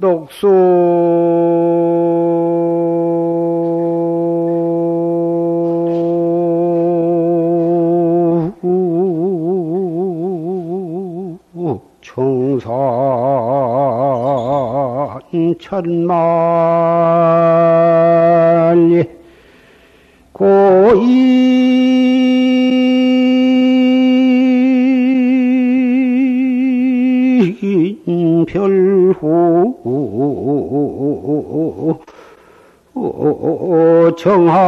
녹수 청산 천만 정하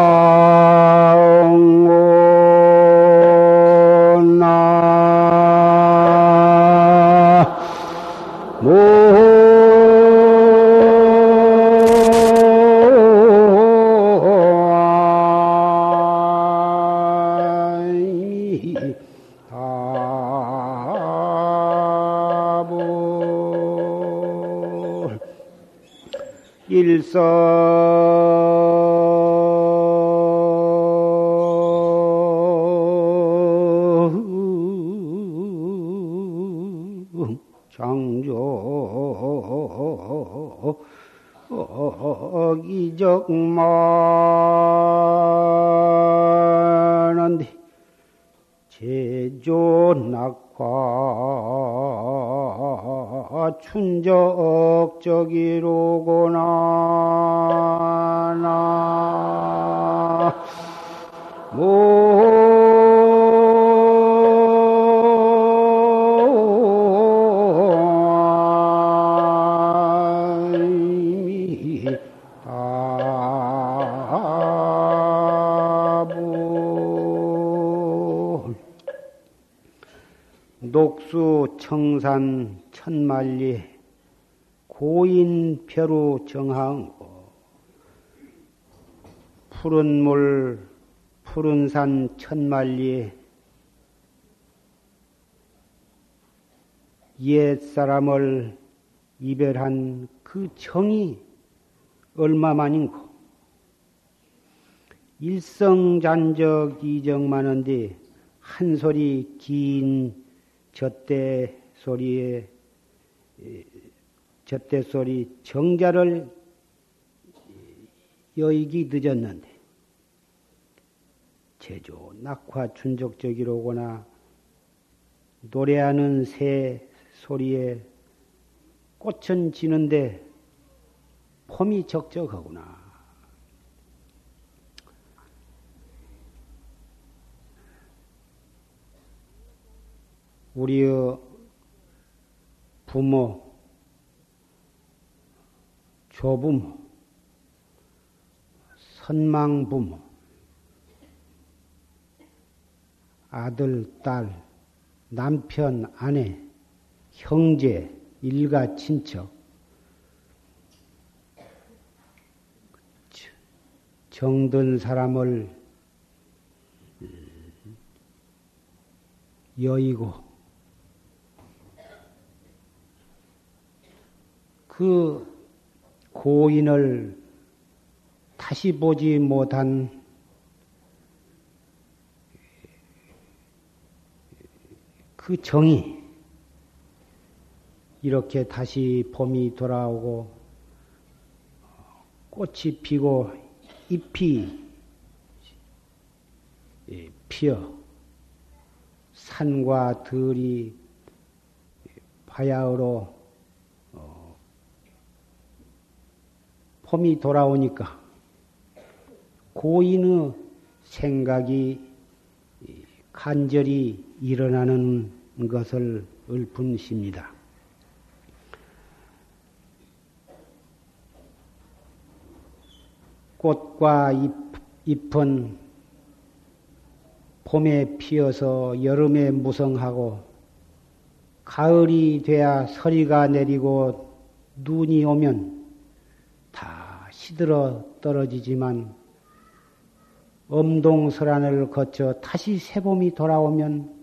산 천만리 옛 사람을 이별한 그 정이 얼마만인고? 일성잔적 이정만한데 한 소리 긴 젖대 소리에 젖대 소리 정자를 여의기 늦었는데 제조 낙화 춘적적이로거나 노래하는 새 소리에 꽃은 지는데 폼이 적적하구나. 우리의 부모, 조부모, 선망부모, 아들, 딸, 남편, 아내, 형제, 일가, 친척, 정든 사람을 여의고. 그 고인을 다시 보지 못한 그 정이 이렇게 다시 봄이 돌아오고 꽃이 피고 잎이 피어 산과 들이 바야흐로 어, 봄이 돌아오니까 고인의 생각이 간절히 일어나는 것을 읊은십니다. 꽃과 잎, 잎은 봄에 피어서 여름에 무성하고 가을이 돼야 서리가 내리고 눈이 오면 다 시들어 떨어지지만 엄동설안을 거쳐 다시 새봄이 돌아오면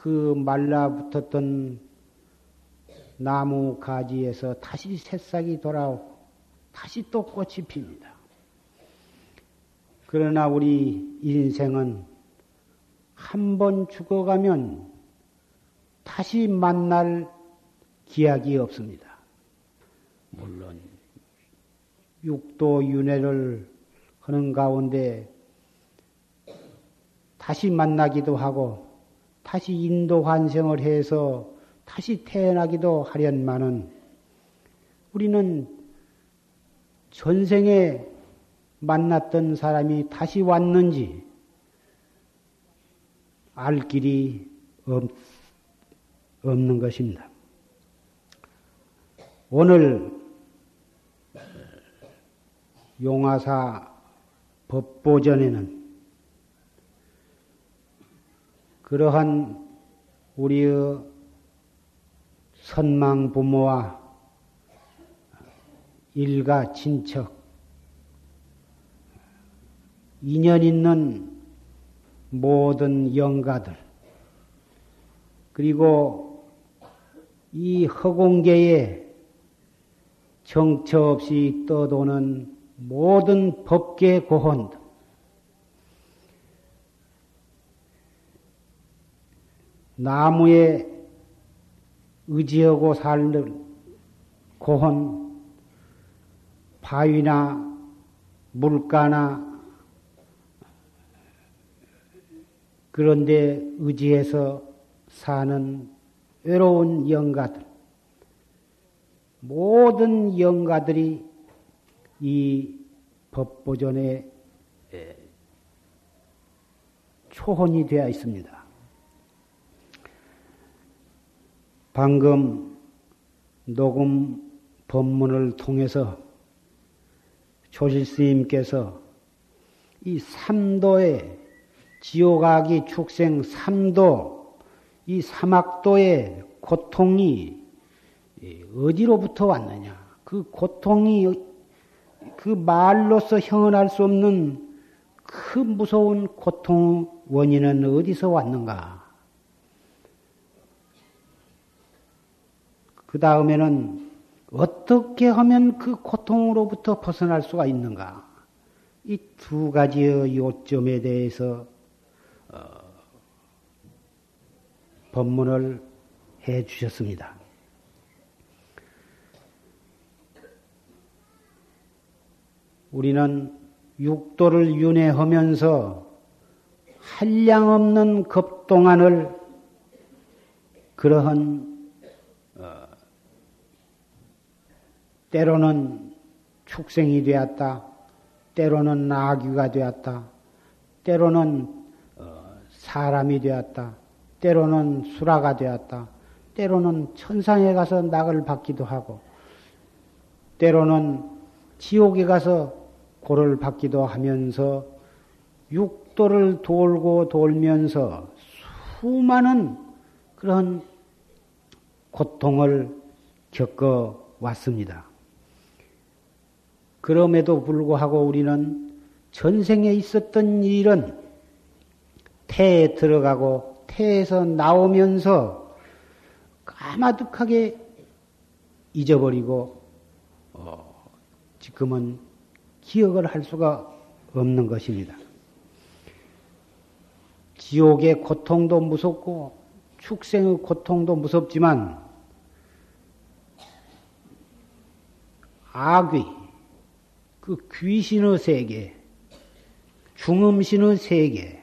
그 말라붙었던 나무 가지에서 다시 새싹이 돌아오고 다시 또 꽃이 핍니다. 그러나 우리 인생은 한 번 죽어가면 다시 만날 기약이 없습니다. 물론 육도 윤회를 하는 가운데 다시 만나기도 하고 다시 인도 환생을 해서 다시 태어나기도 하련만은 우리는 전생에 만났던 사람이 다시 왔는지 알 길이 없, 없는 것입니다. 오늘 용화사 법보전에는 그러한 우리의 선망 부모와 일가 친척, 인연 있는 모든 영가들, 그리고 이 허공계에 정처 없이 떠도는 모든 법계 고혼들, 나무에 의지하고 살는 고혼, 바위나 물가나 그런데 의지해서 사는 외로운 영가들, 모든 영가들이 이 법보전에 초혼이 되어 있습니다. 방금 녹음 법문을 통해서 조실 스님께서 이 삼도의 지옥아기 축생 삼도, 이 사막도의 고통이 어디로부터 왔느냐? 그 고통이 그 말로서 형언할 수 없는 그 무서운 고통 원인은 어디서 왔는가? 그 다음에는 어떻게 하면 그 고통으로부터 벗어날 수가 있는가? 이 두 가지의 요점에 대해서 어, 법문을 해 주셨습니다. 우리는 육도를 윤회하면서 한량없는 급동안을 그러한 때로는 축생이 되었다, 때로는 나귀가 되었다, 때로는 어, 사람이 되었다, 때로는 수라가 되었다, 때로는 천상에 가서 낙을 받기도 하고, 때로는 지옥에 가서 고를 받기도 하면서 육도를 돌고 돌면서 수많은 그런 고통을 겪어 왔습니다. 그럼에도 불구하고 우리는 전생에 있었던 일은 태에 들어가고 태에서 나오면서 까마득하게 잊어버리고 어, 지금은 기억을 할 수가 없는 것입니다. 지옥의 고통도 무섭고 축생의 고통도 무섭지만 악귀, 그 귀신의 세계, 중음신의 세계,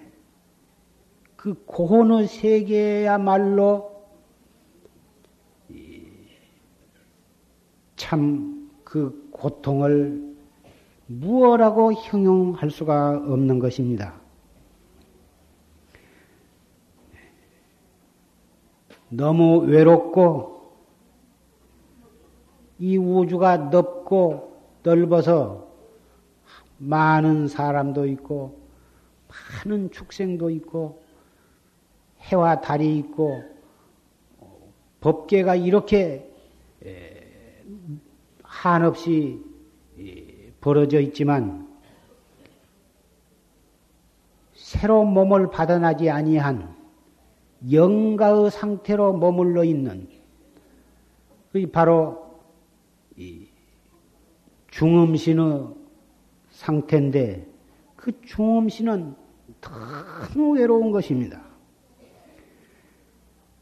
그 고혼의 세계야말로 참 그 고통을 무엇라고 형용할 수가 없는 것입니다. 너무 외롭고 이 우주가 넓고 넓어서 많은 사람도 있고 많은 축생도 있고 해와 달이 있고 법계가 이렇게 한없이 벌어져 있지만 새로 몸을 받아나지 아니한 영가의 상태로 머물러 있는 그 바로 중음신의 상태인데 그 중음신은 너무 외로운 것입니다.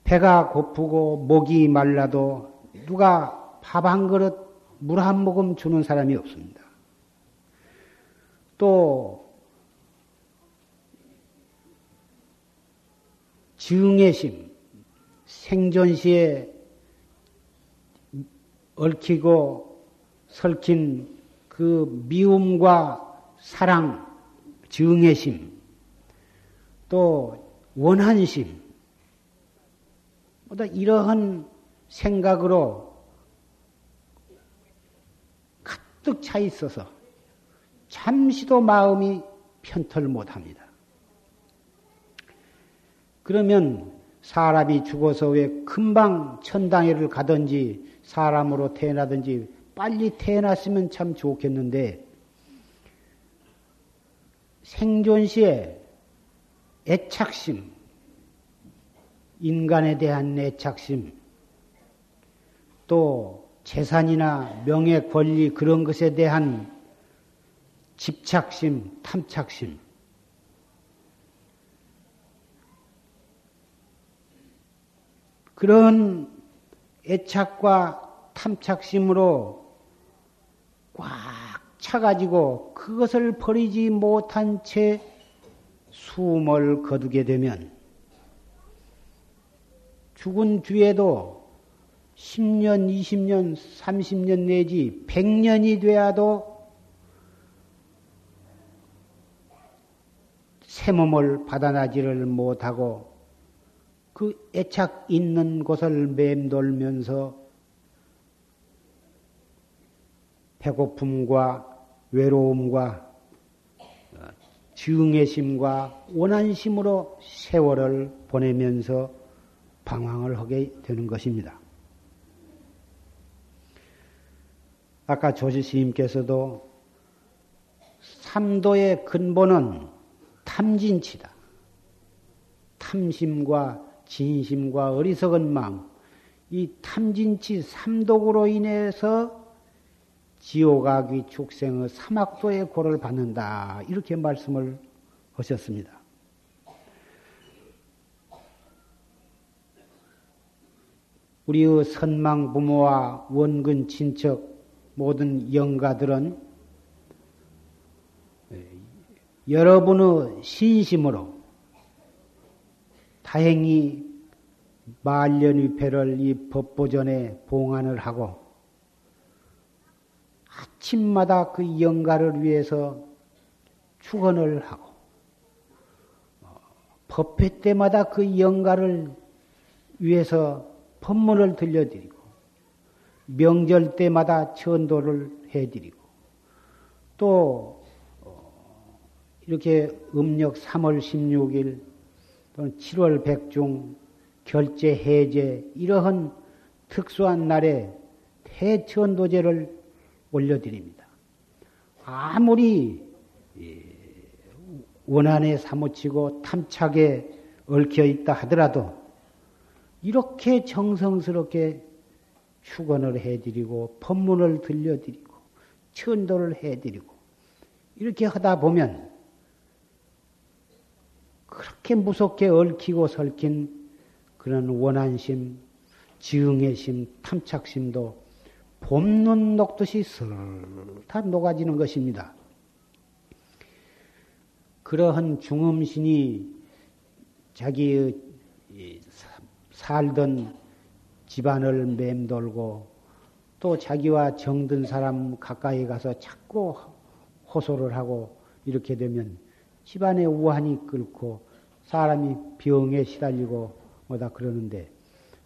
배가 고프고 목이 말라도 누가 밥 한 그릇 물 한 모금 주는 사람이 없습니다. 또 증애심, 생존시에 얽히고 설킨 그 미움과 사랑, 증애심, 또 원한심, 보다 이러한 생각으로 가득 차 있어서 잠시도 마음이 편털 못 합니다. 그러면 사람이 죽어서 왜 금방 천당에를 가든지 사람으로 태어나든지 빨리 태어났으면 참 좋겠는데 생존 시에 애착심, 인간에 대한 애착심, 또 재산이나 명예, 권리 그런 것에 대한 집착심, 탐착심, 그런 애착과 탐착심으로 꽉 차가지고 그것을 버리지 못한 채 숨을 거두게 되면 죽은 뒤에도 10년, 20년, 30년 내지 100년이 돼야도 새 몸을 받아나지를 못하고 그 애착 있는 곳을 맴돌면서 배고픔과 외로움과 증애심과 원한심으로 세월을 보내면서 방황을 하게 되는 것입니다. 아까 조지스님께서도 삼도의 근본은 탐진치다. 탐심과 진심과 어리석은 마음, 이 탐진치 삼독으로 인해서 지옥악귀 축생의 사막도의 고를 받는다. 이렇게 말씀을 하셨습니다. 우리의 선망 부모와 원근 친척 모든 영가들은 여러분의 신심으로 다행히 말년위패를 이 법보전에 봉안을 하고 아침마다 그 영가를 위해서 축원을 하고 법회 때마다 그 영가를 위해서 법문을 들려드리고 명절 때마다 천도를 해드리고 또 이렇게 음력 3월 16일 또는 7월 백중 결제 해제 이러한 특수한 날에 대천도제를 올려드립니다. 아무리 원한에 사무치고 탐착에 얽혀 있다 하더라도 이렇게 정성스럽게 축원을 해드리고 법문을 들려드리고 천도를 해드리고 이렇게 하다 보면 그렇게 무섭게 얽히고 설킨 그런 원한심, 지응의심, 탐착심도 봄눈 녹듯이 슬다 녹아지는 것입니다. 그러한 중음신이 자기 살던 집안을 맴돌고 또 자기와 정든 사람 가까이 가서 자꾸 호소를 하고 이렇게 되면 집안의 우환이 끓고 사람이 병에 시달리고 뭐다 그러는데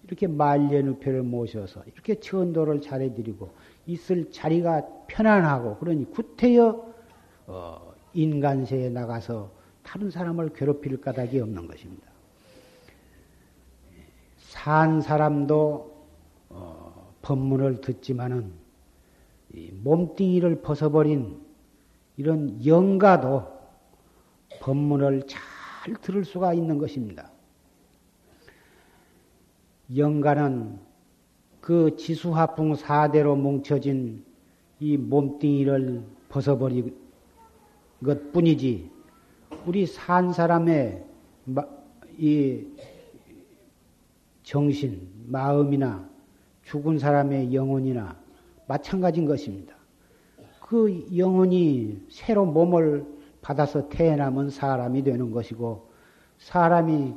이렇게 말년우표를 모셔서 이렇게 천도를 잘해드리고 있을 자리가 편안하고 그러니 구태여 어, 인간세에 나가서 다른 사람을 괴롭힐 까닭이 없는 것입니다. 산 사람도 어, 법문을 듣지만은 몸뚱이를 벗어버린 이런 영가도 법문을 잘 들을 수가 있는 것입니다. 영가는 그 지수화풍 사대로 뭉쳐진 이 몸뚱이를 벗어버린 것 뿐이지, 우리 산 사람의 이 정신, 마음이나 죽은 사람의 영혼이나 마찬가지인 것입니다. 그 영혼이 새로 몸을 받아서 태어나면 사람이 되는 것이고 사람이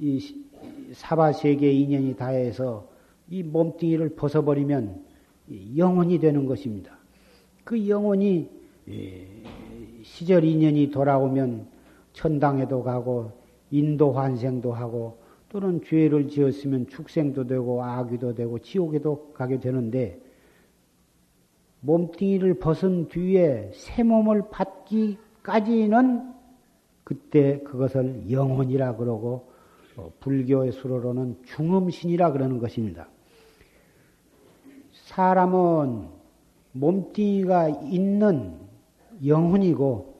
이 사바세계 인연이 다해서 이 몸뚱이를 벗어버리면 영혼이 되는 것입니다. 그 영혼이 시절 인연이 돌아오면 천당에도 가고 인도 환생도 하고 또는 죄를 지었으면 축생도 되고 아귀도 되고 지옥에도 가게 되는데 몸뚱이를 벗은 뒤에 새 몸을 받기까지는 그때 그것을 영혼이라 그러고 어, 불교의 수로로는 중음신이라 그러는 것입니다. 사람은 몸뚱이가 있는 영혼이고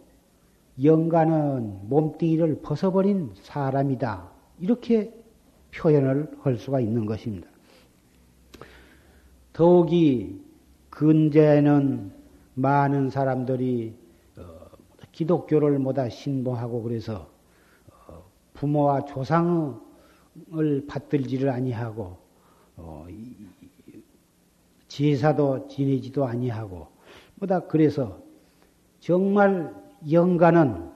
영가는 몸뚱이를 벗어버린 사람이다. 이렇게 표현을 할 수가 있는 것입니다. 더욱이 근제는 많은 사람들이 어, 기독교를 모다 신봉하고 그래서 어, 부모와 조상을 받들지를 아니하고 어, 제사도 지내지도 아니하고 뭐다 그래서 정말 영가는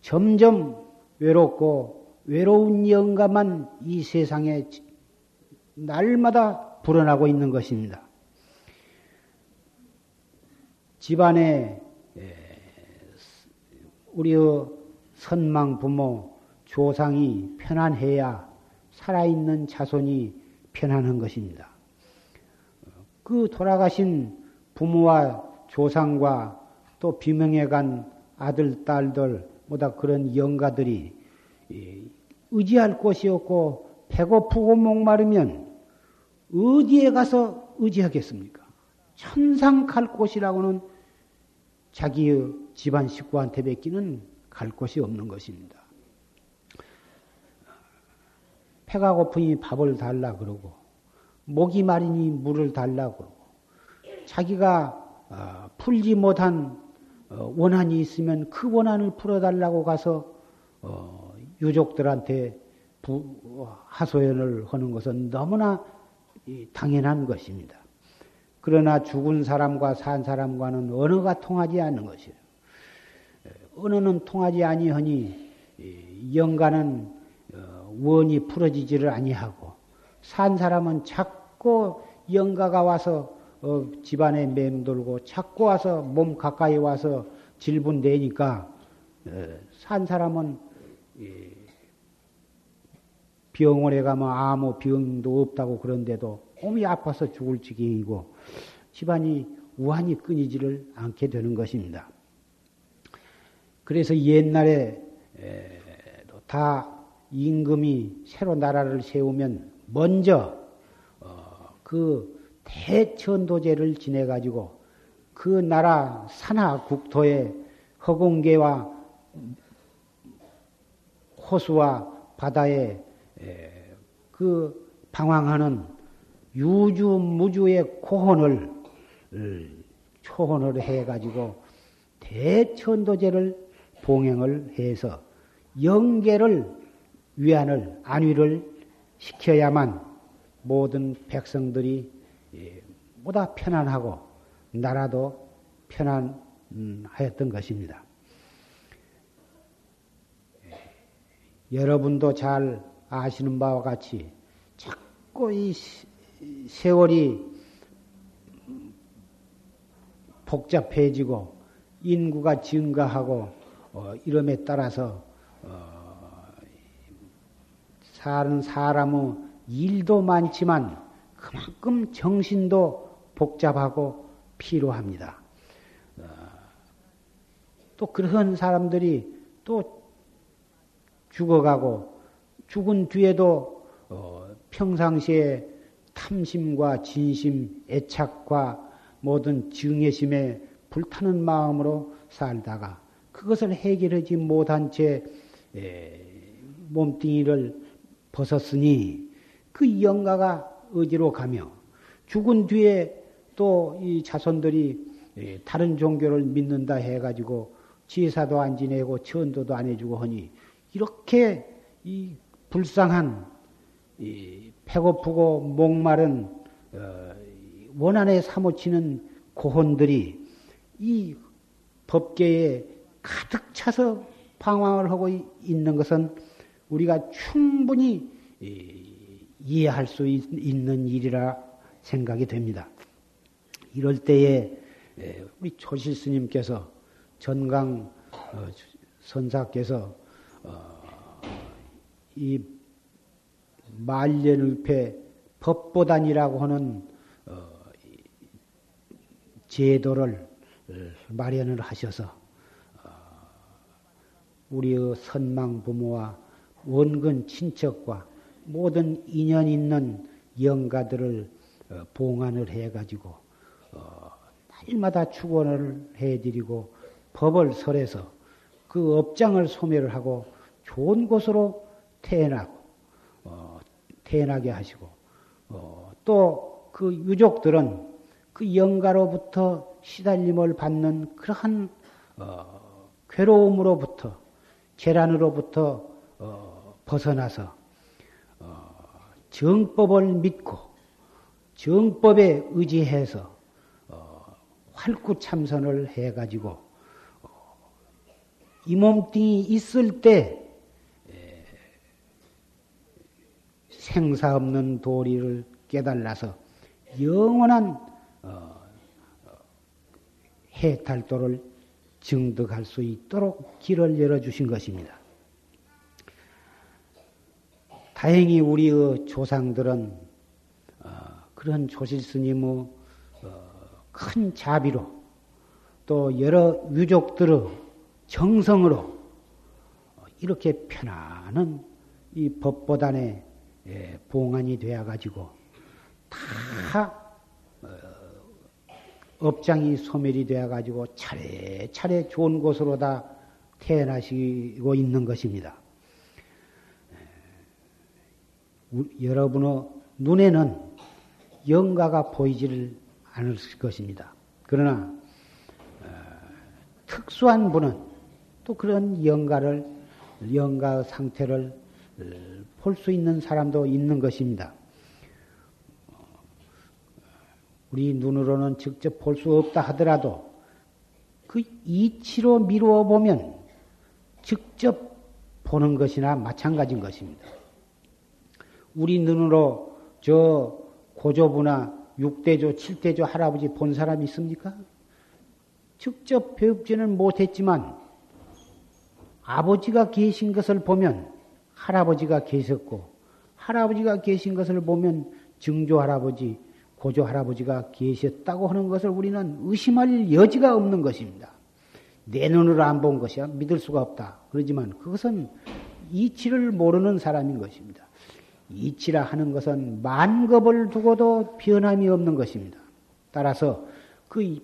점점 외롭고 외로운 영가만 이 세상에 날마다 불어나고 있는 것입니다. 집안에 우리의 선망 부모, 조상이 편안해야 살아있는 자손이 편안한 것입니다. 그 돌아가신 부모와 조상과 또 비명해간 아들, 딸들, 뭐다 그런 영가들이 의지할 곳이 없고 배고프고 목마르면 어디에 가서 의지하겠습니까? 천상 갈 곳이라고는 자기의 집안 식구한테 뱉기는 갈 곳이 없는 것입니다. 배가 고프니 밥을 달라 그러고 목이 마르니 물을 달라 그러고 자기가 어, 풀지 못한 어, 원한이 있으면 그 원한을 풀어달라고 가서 어, 유족들한테 하소연을 하는 것은 너무나 당연한 것입니다. 그러나 죽은 사람과 산 사람과는 언어가 통하지 않는 것이에요. 언어는 통하지 아니하니 영가는 어, 원이 풀어지지를 아니하고 산 사람은 자꾸 영가가 와서 어, 집안에 맴돌고 자꾸 와서 몸 가까이 와서 질분대니까 어, 산 사람은 병원에 가면 아무 병도 없다고 그런데도 몸이 아파서 죽을 지경이고 집안이 우환이 끊이지를 않게 되는 것입니다. 그래서 옛날에 다 임금이 새로 나라를 세우면 먼저 어, 그 대천도제를 지내 가지고 그 나라 산하 국토의 허공계와 호수와 바다에 그 방황하는 유주 무주의 고혼을 초혼을 해 가지고 대천도제를 봉행을 해서 영계를 위안을 안위를 시켜야만 모든 백성들이 보다 편안하고 나라도 편안하였던 것입니다. 여러분도 잘 아시는 바와 같이 자꾸 이 세월이 복잡해지고 인구가 증가하고 어, 이름에 따라서 어, 사는 사람의 일도 많지만 그만큼 정신도 복잡하고 필요합니다. 어, 또 그런 사람들이 또 죽어가고 죽은 뒤에도 어, 평상시에 탐심과 진심, 애착과 모든 증예심에 불타는 마음으로 살다가 그것을 해결하지 못한 채 몸뚱이를 벗었으니 그 영가가 어디로 가며 죽은 뒤에 또 이 자손들이 다른 종교를 믿는다 해가지고 제사도 안 지내고 천도도 안 해주고 하니 이렇게 이 불쌍한 이 배고프고 목마른 어, 원한에 사모치는 고혼들이 이 법계에 가득 차서 방황을 하고 있는 것은 우리가 충분히 이해할 수 있는 일이라 생각이 됩니다. 이럴 때에 우리 조실 스님께서 전강 어, 선사께서 어, 이 말년을패 법보단이라고 하는 어, 제도를 마련을 하셔서 우리의 선망 부모와 원근 친척과 모든 인연 있는 영가들을 봉안을 해가지고 날마다 축원을 해드리고 법을 설해서 그 업장을 소멸을 하고 좋은 곳으로 태어나고 어, 태어나게 하시고 어, 또그 유족들은 그 영가로부터 시달림을 받는 그러한 어, 괴로움으로부터 계란으로부터 어, 벗어나서 어, 정법을 믿고 정법에 의지해서 어, 활구참선을 해가지고 이 몸뚱이 있을 때 생사 없는 도리를 깨달아서 영원한 어, 어, 해탈도를 증득할 수 있도록 길을 열어주신 것입니다. 다행히 우리의 조상들은 어, 그런 조실 스님의 큰 자비로 또 여러 유족들의 정성으로 이렇게 편안한 이 법보단에 예, 봉안이 되어 가지고 다 어, 업장이 소멸이 되어 가지고 차례차례 좋은 곳으로 다 태어나시고 있는 것입니다. 예, 여러분의 눈에는 영가가 보이지를 않을 것입니다. 그러나 어, 특수한 분은 또 그런 영가를 영가 상태를 볼 수 있는 사람도 있는 것입니다. 우리 눈으로는 직접 볼 수 없다 하더라도 그 이치로 미루어 보면 직접 보는 것이나 마찬가지인 것입니다. 우리 눈으로 저 고조부나 6대조, 7대조 할아버지 본 사람이 있습니까? 직접 배웁지는 못했지만 아버지가 계신 것을 보면 할아버지가 계셨고 할아버지가 계신 것을 보면 증조 할아버지, 고조 할아버지가 계셨다고 하는 것을 우리는 의심할 여지가 없는 것입니다. 내 눈으로 안 본 것이야 믿을 수가 없다. 그러지만 그것은 이치를 모르는 사람인 것입니다. 이치라 하는 것은 만급을 두고도 변함이 없는 것입니다. 따라서 그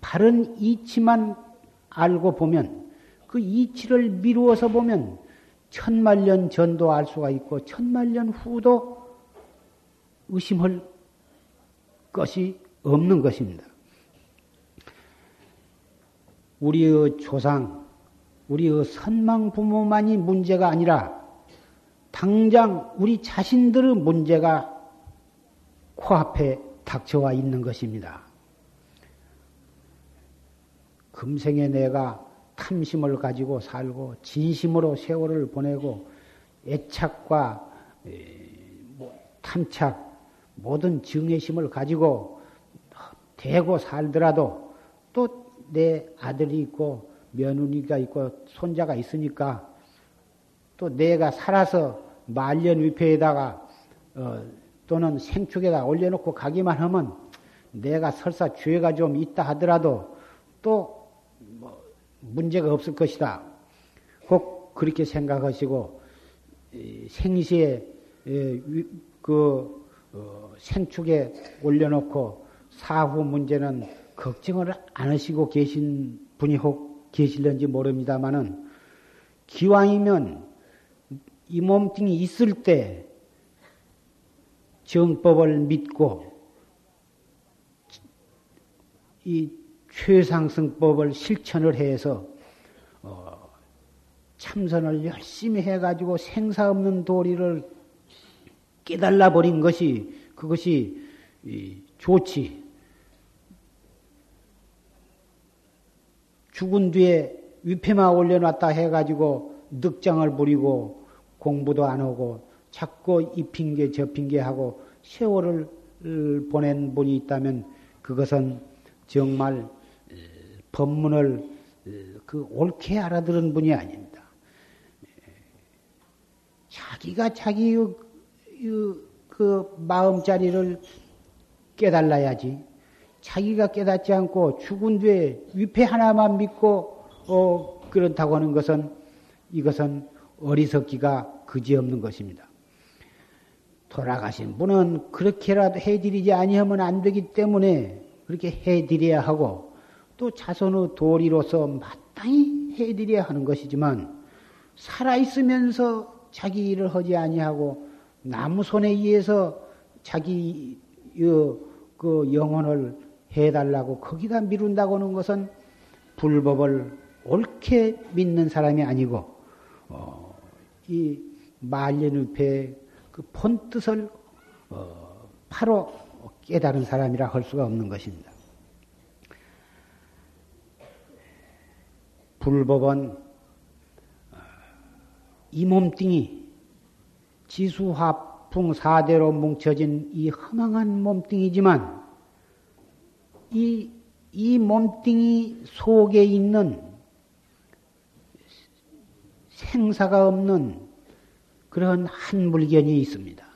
바른 이치만 알고 보면 그 이치를 미루어서 보면 천만년 전도 알 수가 있고 천만년 후도 의심할 것이 없는 것입니다. 우리의 조상, 우리의 선망 부모만이 문제가 아니라 당장 우리 자신들의 문제가 코앞에 닥쳐와 있는 것입니다. 금생에 내가 탐심을 가지고 살고 진심으로 세월을 보내고 애착과 뭐 탐착 모든 증애심을 가지고 대고 살더라도 또 내 아들이 있고 며느리가 있고 손자가 있으니까 또 내가 살아서 말년 위패에다가 어, 또는 생축에다 올려놓고 가기만 하면 내가 설사 죄가 좀 있다 하더라도 또 문제가 없을 것이다. 꼭 그렇게 생각하시고 생시에 그 어, 생축에 올려놓고 사후 문제는 걱정을 안 하시고 계신 분이 혹 계실런지 모릅니다만은 기왕이면 이 몸뚱이 있을 때 정법을 믿고 이 최상승법을 실천을 해서 어, 참선을 열심히 해가지고 생사 없는 도리를 깨달아 버린 것이 그것이 좋지. 죽은 뒤에 위패마 올려놨다 해가지고 늑장을 부리고 공부도 안 하고 자꾸 이 핑계 저 핑계 하고 세월을 보낸 분이 있다면 그것은 정말 법문을 그 옳게 알아들은 분이 아닙니다. 자기가 자기 그 마음자리를 깨달아야지. 자기가 깨닫지 않고 죽은 뒤에 위패 하나만 믿고 어 그렇다고 하는 것은 이것은 어리석기가 그지없는 것입니다. 돌아가신 분은 그렇게라도 해드리지 아니하면 안 되기 때문에 그렇게 해드려야 하고 또 자손의 도리로서 마땅히 해드려야 하는 것이지만 살아 있으면서 자기 일을 하지 아니하고 나무 손에 의해서 자기 그 영혼을 해달라고 거기다 미룬다고 하는 것은 불법을 옳게 믿는 사람이 아니고 어, 이 말년의패의 그 본뜻을 어, 바로 깨달은 사람이라 할 수가 없는 것입니다. 불법은 어, 이 몸뚱이 지수화풍 사대로 뭉쳐진 이 허망한 몸뚱이지만 이, 이 몸뚱이 속에 있는 생사가 없는 그런 한 물견이 있습니다.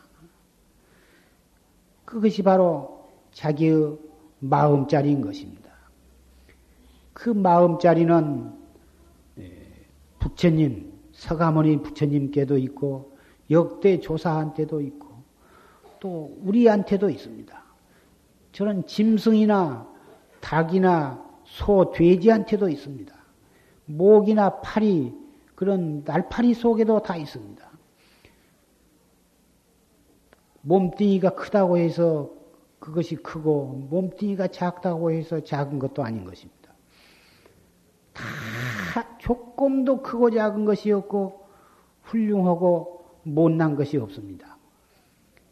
그것이 바로 자기의 마음자리인 것입니다. 그 마음자리는 예, 부처님, 서가모니 부처님께도 있고 역대 조사한테도 있고 또 우리한테도 있습니다. 저는 짐승이나 닭이나 소, 돼지한테도 있습니다. 목이나 파리, 그런 날파리 속에도 다 있습니다. 몸뚱이가 크다고 해서 그것이 크고 몸뚱이가 작다고 해서 작은 것도 아닌 것입니다. 다 조금도 크고 작은 것이 없고 훌륭하고 못난 것이 없습니다.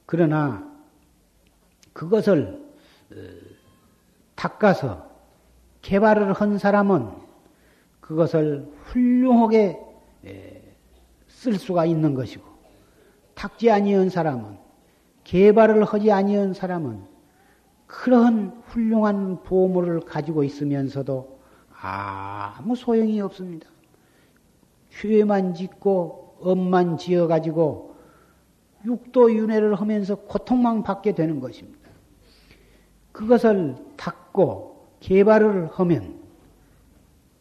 그러나 그것을 어, 닦아서 개발을 한 사람은 그것을 훌륭하게 쓸 수가 있는 것이고 닦지 아니한 사람은 개발을 하지 아니한 사람은 그러한 훌륭한 보물을 가지고 있으면서도 아무 소용이 없습니다. 죄만 짓고 업만 지어 가지고 육도 윤회를 하면서 고통만 받게 되는 것입니다. 그것을 닦고 개발을 하면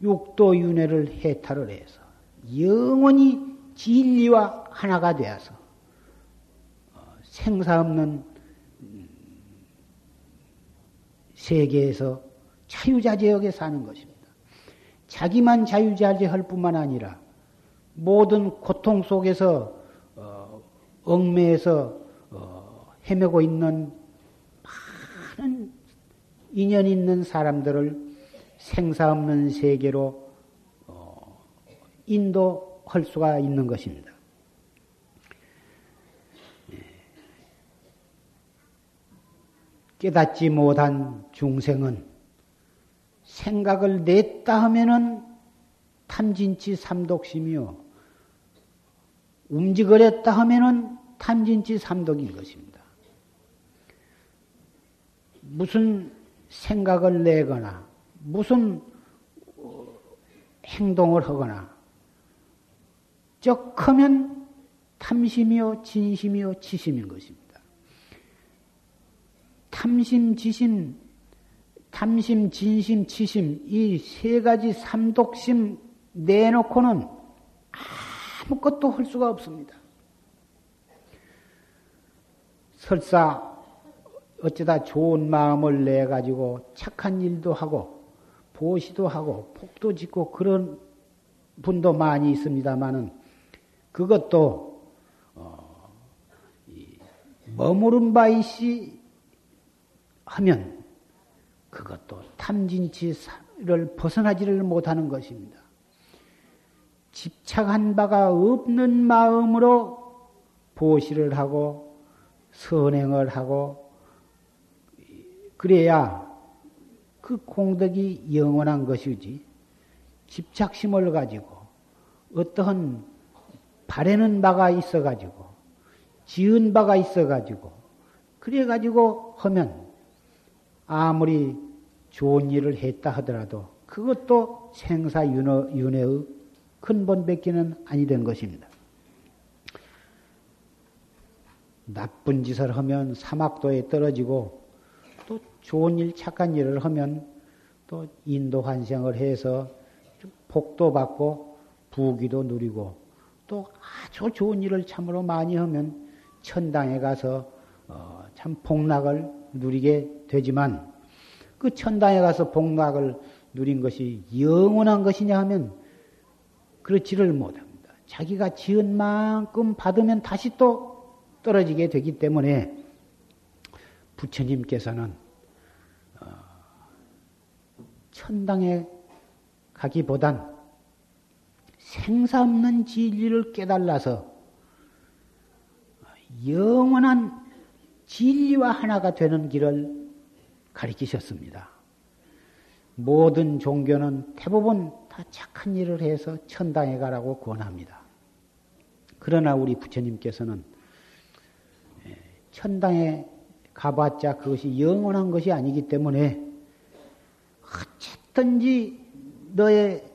육도 윤회를 해탈을 해서 영원히 진리와 하나가 되어서 어, 생사 없는 세계에서 자유자재하게 사는 것입니다. 자기만 자유자재할 뿐만 아니라 모든 고통 속에서 어, 얽매에서 어, 헤매고 있는 많은 인연 있는 사람들을 생사 없는 세계로 어, 인도할 수가 있는 것입니다. 예. 깨닫지 못한 중생은 생각을 냈다 하면은 탐진치 삼독심이요. 움직거렸다 하면은 탐진치 삼독인 것입니다. 무슨 생각을 내거나 무슨 어, 행동을 하거나 적하면 탐심이요, 진심이요, 치심인 것입니다. 탐심, 지심, 탐심, 진심, 치심 이 세 가지 삼독심 내놓고는 아무것도 할 수가 없습니다. 설사 어쩌다 좋은 마음을 내 가지고 착한 일도 하고 보시도 하고 복도 짓고 그런 분도 많이 있습니다만은 그것도 어, 머무른 바이시 하면 그것도 탐진치를 벗어나지를 못하는 것입니다. 집착한 바가 없는 마음으로 보시를 하고 선행을 하고 그래야 그 공덕이 영원한 것이지. 집착심을 가지고 어떠한 바라는 바가 있어 가지고 지은 바가 있어 가지고 그래 가지고 하면 아무리 좋은 일을 했다 하더라도 그것도 생사윤회의 근본밖에는 아니 된 것입니다. 나쁜 짓을 하면 사막도에 떨어지고 또 좋은 일, 착한 일을 하면 또 인도 환생을 해서 복도 받고 부귀도 누리고 또 아주 좋은 일을 참으로 많이 하면 천당에 가서 어, 참 복락을 누리게 되지만 그 천당에 가서 복락을 누린 것이 영원한 것이냐 하면 그렇지를 못합니다. 자기가 지은 만큼 받으면 다시 또 떨어지게 되기 때문에 부처님께서는 어, 천당에 가기보단 생사 없는 진리를 깨달아서 영원한 진리와 하나가 되는 길을 가리키셨습니다. 모든 종교는 대부분 다 착한 일을 해서 천당에 가라고 권합니다. 그러나 우리 부처님께서는 예, 천당에 가봤자 그것이 영원한 것이 아니기 때문에 어쨌든지 너의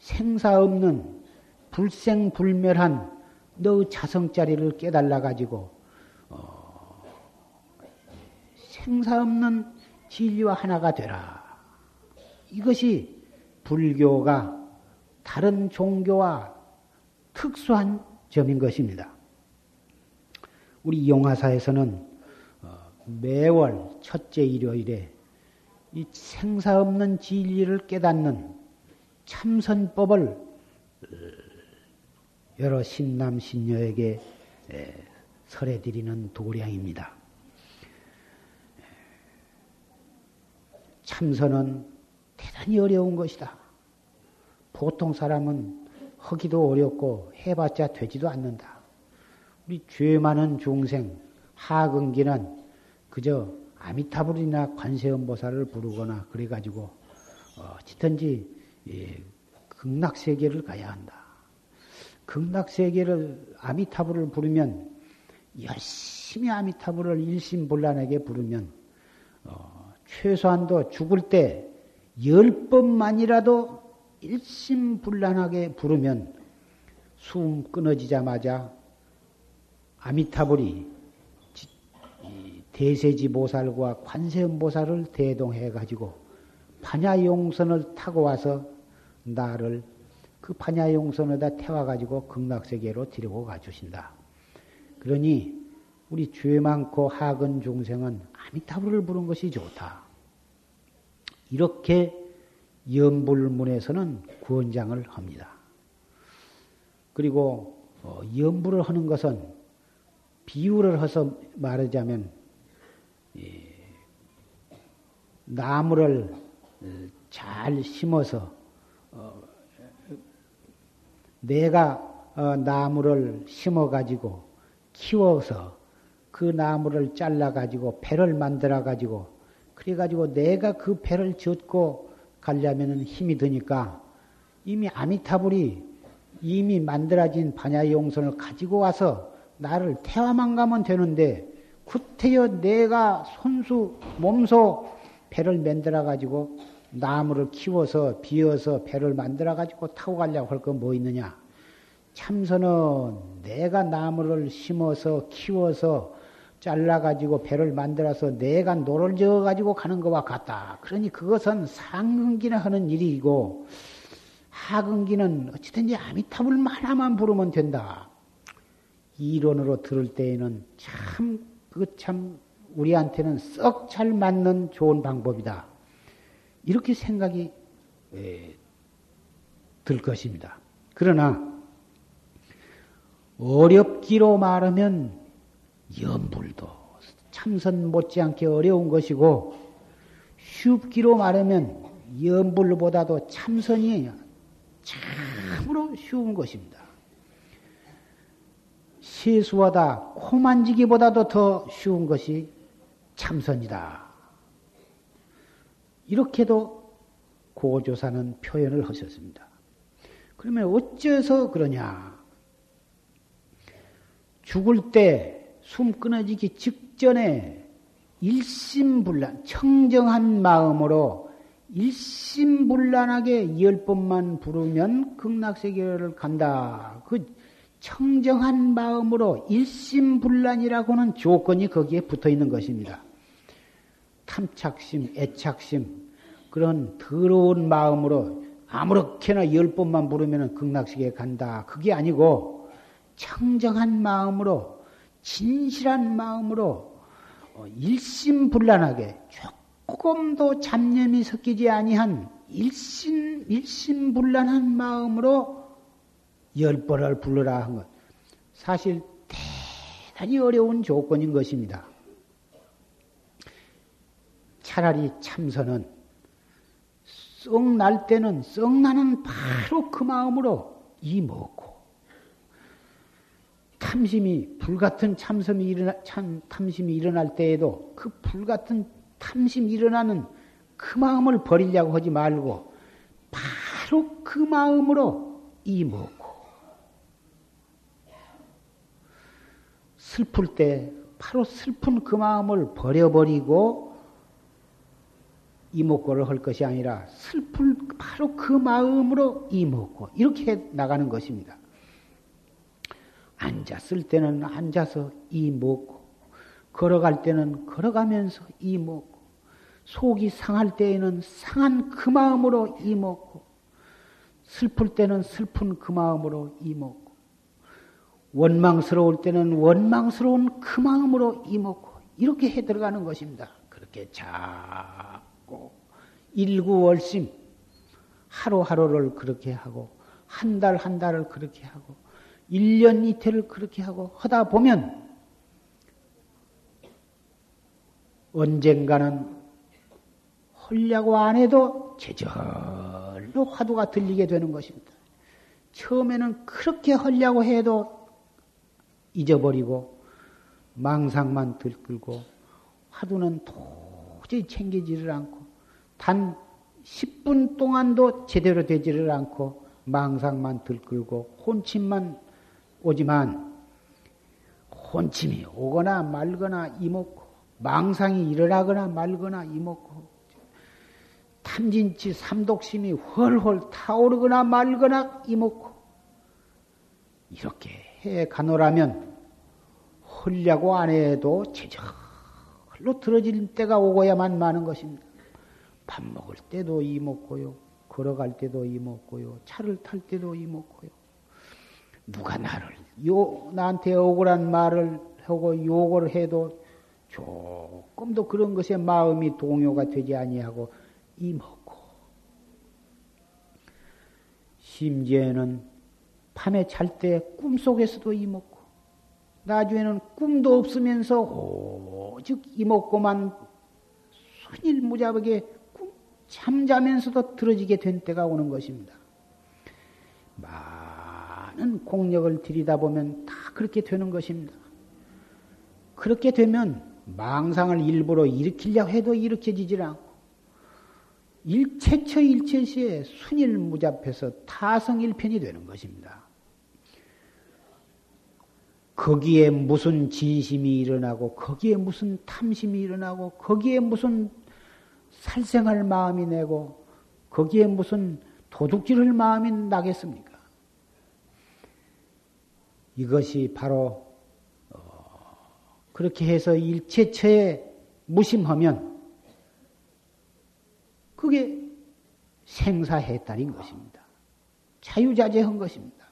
생사 없는 불생불멸한 너 자성자리를 깨달아 가지고 어, 생사 없는 진리와 하나가 되라. 이것이 불교가 다른 종교와 특수한 점인 것입니다. 우리 용화사에서는 어, 매월 첫째 일요일에 이 생사 없는 진리를 깨닫는 참선법을 어, 여러 신남 신녀에게 설해 드리는 도량입니다. 참선은 대단히 어려운 것이다. 보통 사람은 하기도 어렵고 해봤자 되지도 않는다. 우리 죄 많은 중생 하근기는 그저 아미타불이나 관세음보살을 부르거나 그래가지고 어찌든지 예, 극락세계를 가야 한다. 극락세계를 아미타불을 부르면 열심히 아미타불을 일심불란하게 부르면 어, 최소한도 죽을 때 열 번만이라도 일심불란하게 부르면 숨 끊어지자마자 아미타불이 대세지 보살과 관세음 보살을 대동해 가지고 반야용선을 타고 와서 나를 그 반야용선에다 태워 가지고 극락세계로 데리고 가주신다. 그러니 우리 죄 많고 하근 중생은 아미타불을 부른 것이 좋다. 이렇게 연불문에서는 구원장을 합니다. 그리고 어, 연불을 하는 것은 비유를 해서 말하자면 나무를 잘 심어서 어, 내가 어, 나무를 심어 가지고 키워서 그 나무를 잘라 가지고 배를 만들어 가지고 그래 가지고 내가 그 배를 젓고 가려면 힘이 드니까 이미 아미타불이 이미 만들어진 반야용선을 가지고 와서 나를 태화만 가면 되는데 구태여 내가 손수 몸소 배를 만들어 가지고 나무를 키워서 비어서 배를 만들어 가지고 타고 가려고 할 건 뭐 있느냐? 참선은 내가 나무를 심어서 키워서 잘라 가지고 배를 만들어서 내가 노를 저어 가지고 가는 것과 같다. 그러니 그것은 상근기나 하는 일이고 하근기는 어찌든지 아미타불 하나만 부르면 된다. 이론으로 들을 때에는 참 그거 참 우리한테는 썩 잘 맞는 좋은 방법이다. 이렇게 생각이 에, 들 것입니다. 그러나 어렵기로 말하면 연불도 참선 못지않게 어려운 것이고 쉽기로 말하면 연불보다도 참선이 참으로 쉬운 것입니다. 세수하다 코 만지기보다도 더 쉬운 것이 참선이다. 이렇게도 고조사는 표현을 하셨습니다. 그러면 어째서 그러냐? 죽을 때 숨 끊어지기 직전에 일심불란, 청정한 마음으로 일심불란하게 열 번만 부르면 극락세계를 간다. 그 청정한 마음으로 일심불란이라고는 조건이 거기에 붙어 있는 것입니다. 탐착심, 애착심, 그런 더러운 마음으로 아무렇게나 열 번만 부르면 극락세계에 간다. 그게 아니고 청정한 마음으로 진실한 마음으로 어, 일심불란하게 조금도 잡념이 섞이지 아니한 일심 일심불란한 마음으로 열 번을 불러라 한 것. 사실 대단히 어려운 조건인 것입니다. 차라리 참선은 썩 날 때는 썩 나는 바로 그 마음으로 이 먹고 탐심이 불같은 참섬이 일어나 참 탐심이 일어날 때에도 그 불같은 탐심이 일어나는 그 마음을 버리려고 하지 말고 바로 그 마음으로 이 먹고 슬플 때 바로 슬픈 그 마음을 버려버리고 이목고를 할 것이 아니라 슬플 바로 그 마음으로 이목고 이렇게 나가는 것입니다. 앉았을 때는 앉아서 이목고 걸어갈 때는 걸어가면서 이목고 속이 상할 때에는 상한 그 마음으로 이목고 슬플 때는 슬픈 그 마음으로 이목고 원망스러울 때는 원망스러운 그 마음으로 이먹고 이렇게 해 들어가는 것입니다. 그렇게 자꾸 일구월심 하루하루를 그렇게 하고 한 달한 달을 그렇게 하고 1년 이태를 그렇게 하고 하다 보면 언젠가는 헐려고 안 해도 제절로 화두가 들리게 되는 것입니다. 처음에는 그렇게 헐려고 해도 잊어버리고 망상만 들끓고 화두는 도저히 챙기지를 않고 단 10분 동안도 제대로 되지를 않고 망상만 들끓고 혼침만 오지만 혼침이 오거나 말거나 이먹고 망상이 일어나거나 말거나 이먹고 탐진치 삼독심이 훨훨 타오르거나 말거나 이먹고 이렇게 해 가노라면 헐려고 안 해도 제절로 들어질 때가 오고야만 많은 것입니다. 밥 먹을 때도 이 먹고요. 걸어갈 때도 이 먹고요. 차를 탈 때도 이 먹고요. 누가 나를 요 나한테 억울한 말을 하고 욕을 해도 조금도 그런 것에 마음이 동요가 되지 아니하고 이 먹고 심지어는 밤에 잘 때 꿈속에서도 이 먹고 나중에는 꿈도 없으면서 오직 이먹고만 순일무잡하게 잠자면서도 들어지게 된 때가 오는 것입니다. 많은 공력을 들이다 보면 다 그렇게 되는 것입니다. 그렇게 되면 망상을 일부러 일으키려고 해도 일으켜지질 않고 일체처 일체시에 순일무잡해서 타성일편이 되는 것입니다. 거기에 무슨 진심이 일어나고 거기에 무슨 탐심이 일어나고 거기에 무슨 살생할 마음이 내고 거기에 무슨 도둑질할 마음이 나겠습니까? 이것이 바로 어, 그렇게 해서 일체처에 무심하면 그게 생사해탈인 것입니다. 자유자재한 것입니다.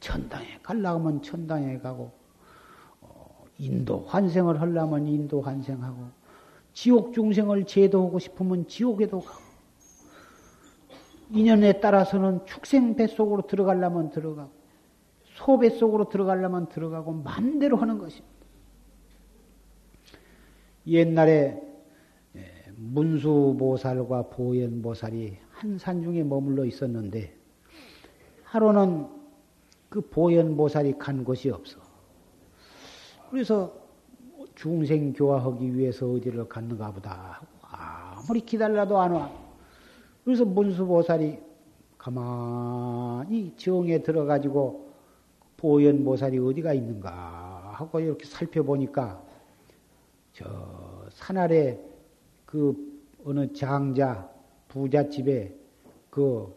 천당에 가려면 천당에 가고 어, 인도 환생을 하려면 인도 환생하고 지옥 중생을 제도하고 싶으면 지옥에도 가고 인연에 따라서는 축생 뱃속으로 들어가려면 들어가고 소 뱃속으로 들어가려면 들어가고 마음대로 하는 것입니다. 옛날에 예, 문수보살과 보현보살이 한 산중에 머물러 있었는데 하루는 그 보현보살이 간 곳이 없어. 그래서 중생 교화하기 위해서 어디를 갔는가 보다. 아무리 기다려도 안 와. 그래서 문수보살이 가만히 정에 들어가지고 보현모살이 어디가 있는가 하고 이렇게 살펴보니까 저 산 아래 그 어느 장자 부잣집에 그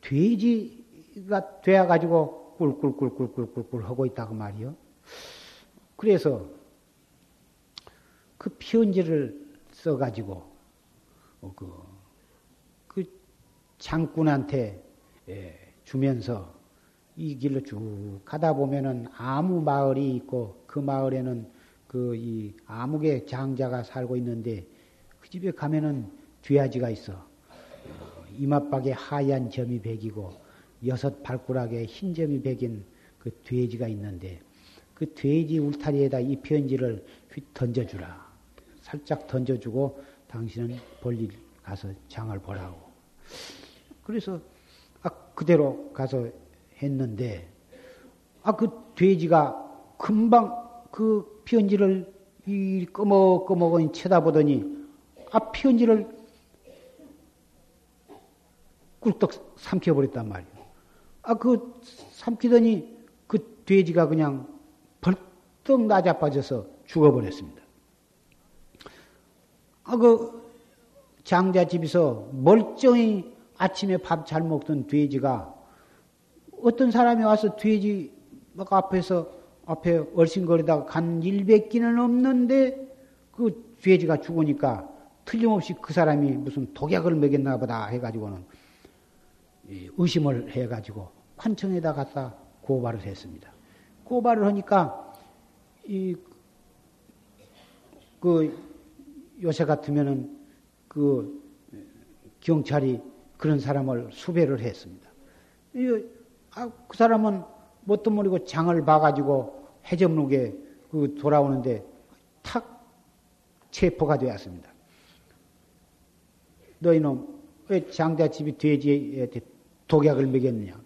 돼지가 되어가지고 꿀꿀꿀꿀꿀꿀꿀 하고 있다고 말이요. 그래서 그 편지를 써가지고 그, 그 장군한테 예, 주면서 이 길로 쭉 가다 보면은 아무 마을이 있고 그 마을에는 그이 아무개 장자가 살고 있는데 그 집에 가면은 뒤아지가 있어. 이맛박에 하얀 점이 백이고 여섯 발가락에 흰 점이 백인 그 돼지가 있는데 그 돼지 울타리에다 이 편지를 던져주라. 살짝 던져주고 당신은 볼일 가서 장을 보라고. 그래서 아 그대로 가서 했는데 아 그 돼지가 금방 그 편지를 이 꺼먹꺼먹 쳐다보더니 아 편지를 꿀떡 삼켜버렸단 말이에요. 아, 그 삼키더니 그 돼지가 그냥 벌떡 나자빠져서 죽어버렸습니다. 아, 그 장자 집에서 멀쩡히 아침에 밥 잘 먹던 돼지가 어떤 사람이 와서 돼지 막 앞에서 앞에 얼씬거리다가 간 일백기는 없는데 그 돼지가 죽으니까 틀림없이 그 사람이 무슨 독약을 먹였나 보다 해가지고는 의심을 해가지고 관청에다 갖다 고발을 했습니다. 고발을 하니까 이 그 요새 같으면은 그 경찰이 그런 사람을 수배를 했습니다. 아, 그 사람은 뭣도 모르고 장을 봐가지고 해적록에 그 돌아오는데 탁 체포가 되었습니다. 너희놈 왜 장자 집이 돼지한테 독약을 먹였느냐?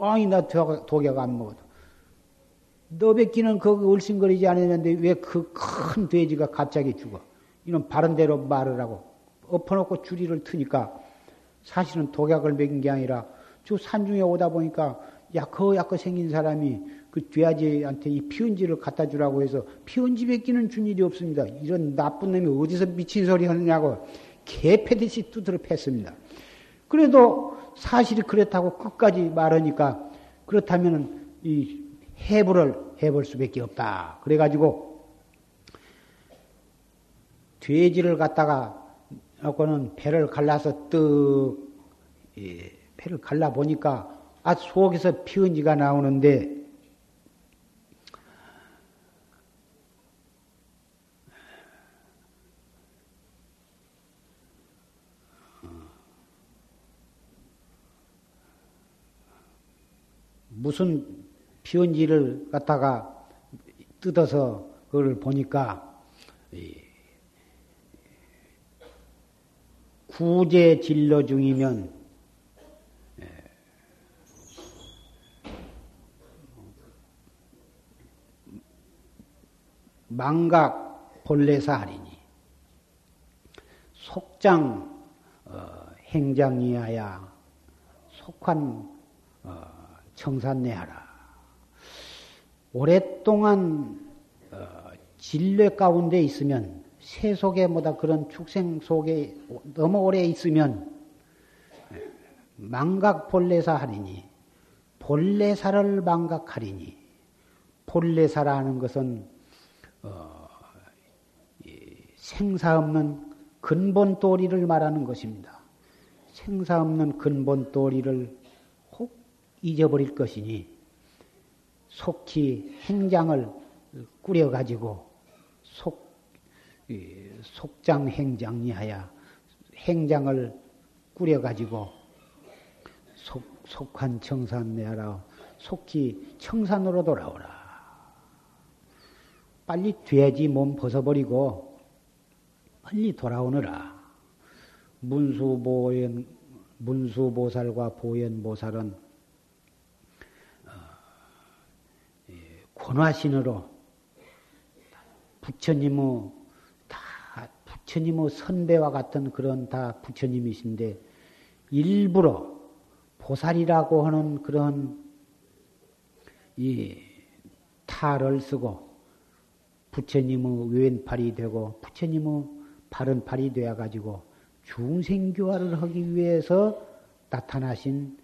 아니, 나 독약 안 먹어도. 너밖기는 거기 얼씬거리지 않았는데 왜 그 큰 돼지가 갑자기 죽어? 이런 바른 대로 말을 하고 엎어놓고 줄이를 트니까 사실은 독약을 먹인 게 아니라 저 산중에 오다 보니까 약허 생긴 사람이 그 돼지한테 이 피은지를 갖다 주라고 해서 피은지 뱉기는 준 일이 없습니다. 이런 나쁜 놈이 어디서 미친 소리 하느냐고 개패듯이 두드려 팼습니다. 그래도 사실이 그렇다고 끝까지 말하니까 그렇다면 이 해부를 해볼 수밖에 없다. 그래가지고 돼지를 갖다가 하고는 배를 갈라서 떡 예, 배를 갈라 보니까 아 속에서 피은지가 나오는데 무슨 피언지를 갖다가 뜯어서 그걸 보니까 구제 진로 중이면 망각 본래사 하리니 속장 어, 행장이하야 속한 어, 청산내하라. 오랫동안 어, 진례 가운데 있으면 새 속에 뭐다 그런 축생 속에 너무 오래 있으면 망각 본래사 하리니 본래사를 망각하리니 본래사라는 것은 어, 생사 없는 근본 도리를 말하는 것입니다. 생사 없는 근본 도리를 잊어버릴 것이니 속히 행장을 꾸려가지고 속, 속장 행장이하여 행장을 꾸려가지고 속, 속한 청산 내하라 속히 청산으로 돌아오라. 빨리 돼지 몸 벗어버리고 빨리 돌아오느라. 문수보현, 문수보살과 보현보살은 권화신으로 부처님의 다 부처님의 선배와 같은 그런 다 부처님이신데 일부러 보살이라고 하는 그런 이 탈을 쓰고 부처님의 왼팔이 되고 부처님의 바른 팔이 되어 가지고 중생교화를 하기 위해서 나타나신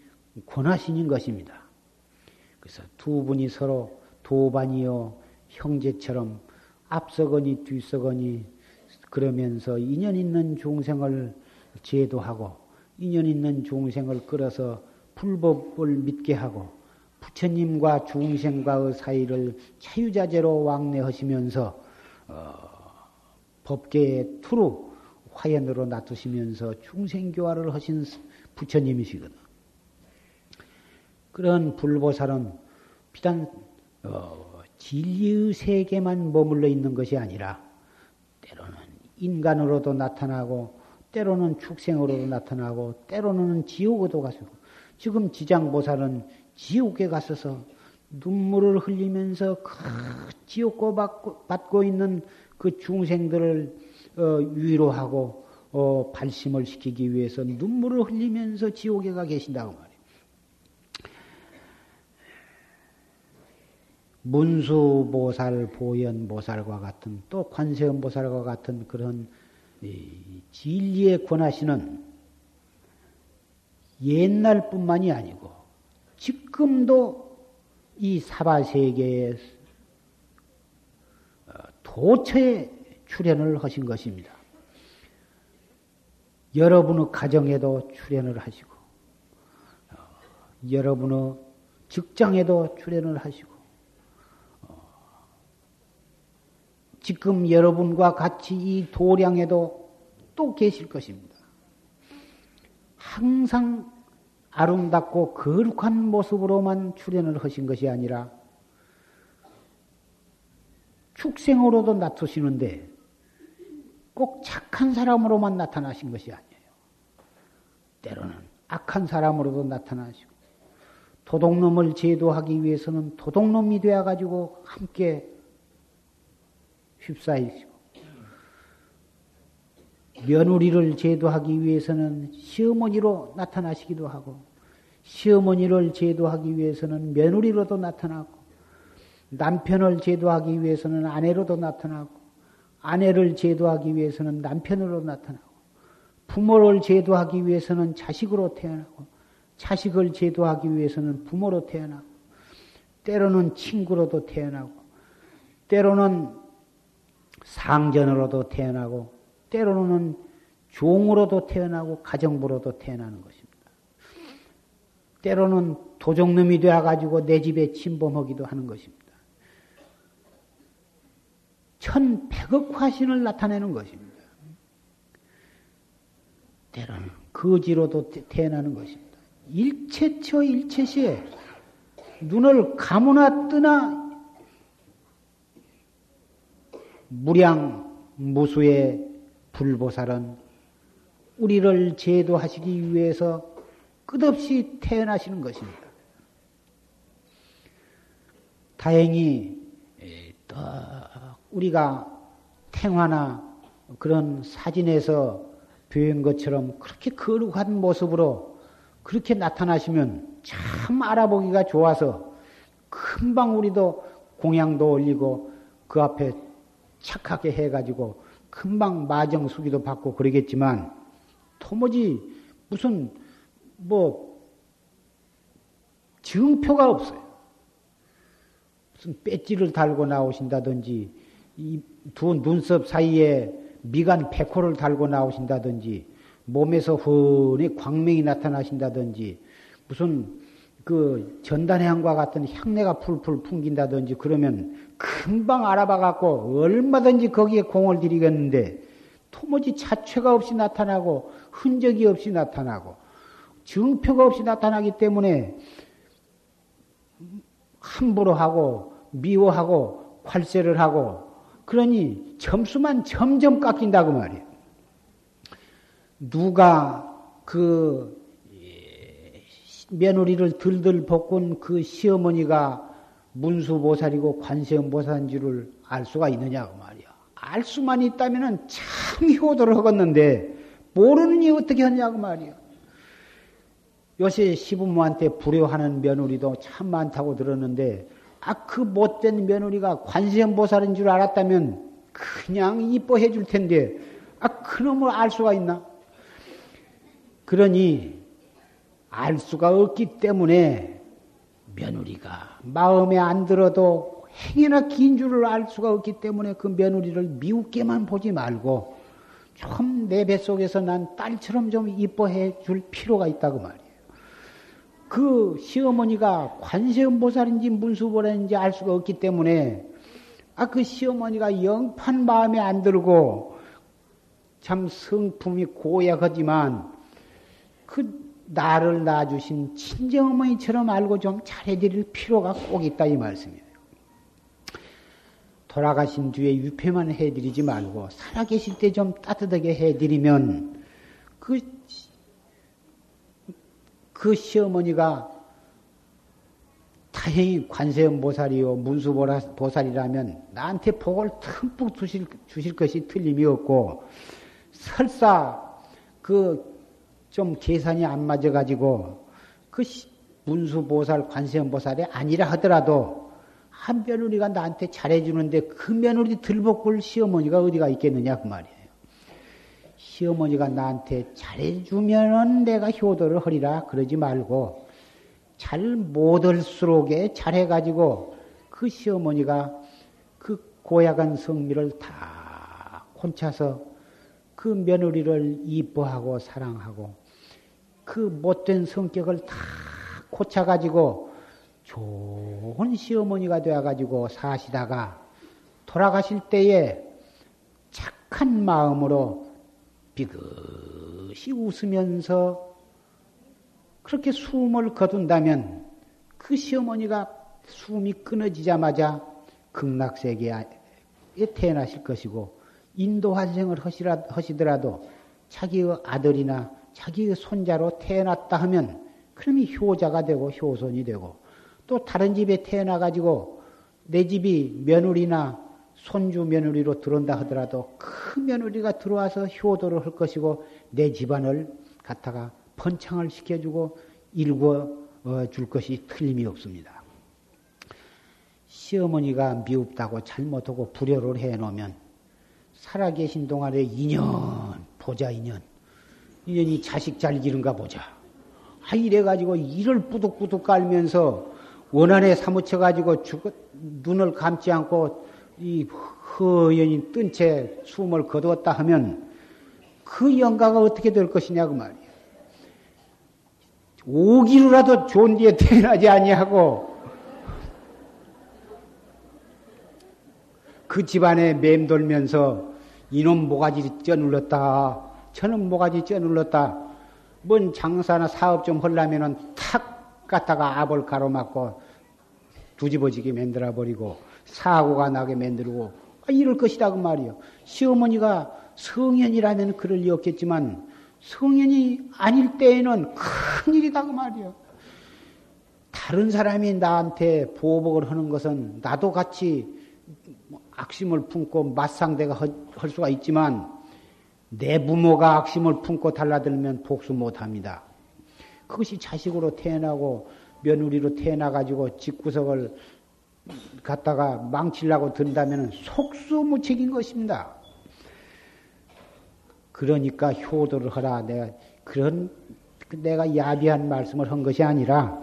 권하신인 것입니다. 그래서 두 분이 서로 도반이요 형제처럼 앞서거니 뒤서거니 그러면서 인연 있는 중생을 제도하고 인연 있는 중생을 끌어서 불법을 믿게 하고 부처님과 중생과의 사이를 자유자재로 왕래하시면서 어, 법계의 투로 화연으로 놔두시면서 중생교화를 하신 부처님이시거든. 그런 불보살은 비단 어, 진리의 세계만 머물러 있는 것이 아니라 때로는 인간으로도 나타나고 때로는 축생으로도 나타나고 때로는 지옥으로 가서 지금 지장보살은 지옥에 갔어서 눈물을 흘리면서 그 지옥고 받고, 받고 있는 그 중생들을 어, 위로하고 어, 발심을 시키기 위해서 눈물을 흘리면서 지옥에 가 계신다고 말이에요. 문수보살, 보현보살과 같은 또 관세음보살과 같은 그런 진리에 권하시는 옛날뿐만이 아니고 지금도 이 사바세계에 어, 도처에 출연을 하신 것입니다. 여러분의 가정에도 출연을 하시고, 어, 여러분의 직장에도 출연을 하시고, 지금 여러분과 같이 이 도량에도 또 계실 것입니다. 항상 아름답고 거룩한 모습으로만 출연을 하신 것이 아니라 축생으로도 나타시는데 꼭 착한 사람으로만 나타나신 것이 아니에요. 때로는 악한 사람으로도 나타나시고 도둑놈을 제도하기 위해서는 도둑놈이 되어 가지고 함께 휩싸이시고 며느리를 제도하기 위해서는 시어머니로 나타나시기도 하고 시어머니를 제도하기 위해서는 며느리로도 나타나고 남편을 제도하기 위해서는 아내로도 나타나고 아내를 제도하기 위해서는 남편으로 나타나고 부모를 제도하기 위해서는 자식으로 태어나고 자식을 제도하기 위해서는 부모로 태어나고 때로는 친구로도 태어나고 때로는 상전으로도 태어나고 때로는 종으로도 태어나고 가정부로도 태어나는 것입니다. 때로는 도적놈이 되어가지고 내 집에 침범하기도 하는 것입니다. 천백억 화신을 나타내는 것입니다. 때로는 거지로도 태어나는 것입니다. 일체처 일체시에 눈을 감으나 뜨나 무량 무수의 불보살은 우리를 제도하시기 위해서 끝없이 태어나시는 것입니다. 다행히 또 우리가 탱화나 그런 사진에서 보인 것처럼 그렇게 거룩한 모습으로 그렇게 나타나시면 참 알아보기가 좋아서 금방 우리도 공양도 올리고 그 앞에 착하게 해가지고 금방 마정 수기도 받고 그러겠지만 도무지 무슨 뭐 증표가 없어요. 무슨 배지를 달고 나오신다든지 이두 눈썹 사이에 미간 백호를 달고 나오신다든지 몸에서 흔히 광명이 나타나신다든지 무슨 그 전단향과 같은 향내가 풀풀 풍긴다든지 그러면 금방 알아봐 갖고 얼마든지 거기에 공을 들이겠는데 토모지 자체가 없이 나타나고 흔적이 없이 나타나고 증표가 없이 나타나기 때문에 함부로 하고 미워하고 활세를 하고 그러니 점수만 점점 깎인다고 말이에요. 누가 그 며느리를 들들 볶은 그 시어머니가 문수보살이고 관세음보살인 줄을 알 수가 있느냐고 말이야. 알 수만 있다면 참 효도를 하겠는데 모르는 이 어떻게 하냐고 말이야. 요새 시부모한테 불효하는 며느리도 참 많다고 들었는데, 아, 그 못된 며느리가 관세음보살인 줄 알았다면 그냥 이뻐해 줄 텐데, 아, 그놈을 알 수가 있나? 그러니, 알 수가 없기 때문에 며느리가 마음에 안 들어도 행여나 긴 줄을 알 수가 없기 때문에 그 며느리를 미웃게만 보지 말고 좀 내 뱃속에서 난 딸처럼 좀 이뻐해 줄 필요가 있다고 말이에요. 그 시어머니가 관세음보살인지 문수보살인지 알 수가 없기 때문에 아 그 시어머니가 영판 마음에 안 들고 참 성품이 고약하지만 그 나를 낳아주신 친정어머니처럼 알고 좀 잘해드릴 필요가 꼭 있다 이 말씀이에요. 돌아가신 뒤에 유폐만 해드리지 말고 살아계실 때 좀 따뜻하게 해드리면 그, 그 시어머니가 다행히 관세음보살이요 문수보살이라면 나한테 복을 듬뿍 주실, 주실 것이 틀림이 없고 설사 그 좀 계산이 안 맞아가지고 그 문수보살 관세음보살이 아니라 하더라도 한 며느리가 나한테 잘해주는데 그 며느리 들볶을 시어머니가 어디가 있겠느냐 그 말이에요. 시어머니가 나한테 잘해주면은 내가 효도를 하리라 그러지 말고 잘 못할수록에 잘해가지고 그 시어머니가 그 고약한 성미를 다 곤차서 그 며느리를 이뻐하고 사랑하고 그 못된 성격을 다 고쳐가지고 좋은 시어머니가 되어가지고 사시다가 돌아가실 때에 착한 마음으로 비긋이 웃으면서 그렇게 숨을 거둔다면 그 시어머니가 숨이 끊어지자마자 극락세계에 태어나실 것이고 인도 환생을 하시더라도 자기의 아들이나 자기의 손자로 태어났다 하면 그럼이 효자가 되고 효손이 되고 또 다른 집에 태어나 가지고 내 집이 며느리나 손주 며느리로 들어온다 하더라도 그 며느리가 들어와서 효도를 할 것이고 내 집안을 갖다가 번창을 시켜주고 일궈 어, 줄 것이 틀림이 없습니다. 시어머니가 미흡다고 잘못하고 불효를 해놓으면 살아계신 동안에 인연, 보자 인연. 인연이 자식 잘 기른가 보자. 아, 이래가지고 이를 뿌득뿌득 깔면서 원한에 사무쳐가지고 죽, 눈을 감지 않고 이 허연히 뜬 채 숨을 거두었다 하면 그 영가가 어떻게 될 것이냐 그 말이야. 오기로라도 좋은 뒤에 태어나지 아니하고 그 집안에 맴돌면서 이놈 모가지 쪄눌렀다 저놈 모가지 쪄눌렀다 뭔 장사나 사업 좀 하려면은 탁 갖다가 압을 가로막고 두집어지게 만들어 버리고 사고가 나게 만들고 아, 이럴 것이다 그 말이요. 시어머니가 성현이라면 그럴 리 없겠지만 성현이 아닐 때에는 큰 일이다 그 말이요. 다른 사람이 나한테 보복을 하는 것은 나도 같이 악심을 품고 맞상대가 할 수가 있지만 내 부모가 악심을 품고 달라들면 복수 못합니다. 그것이 자식으로 태어나고 며느리로 태어나 가지고 집구석을 갖다가 망치려고 든다면 속수무책인 것입니다. 그러니까 효도를 하라. 내가 그런 내가 야비한 말씀을 한 것이 아니라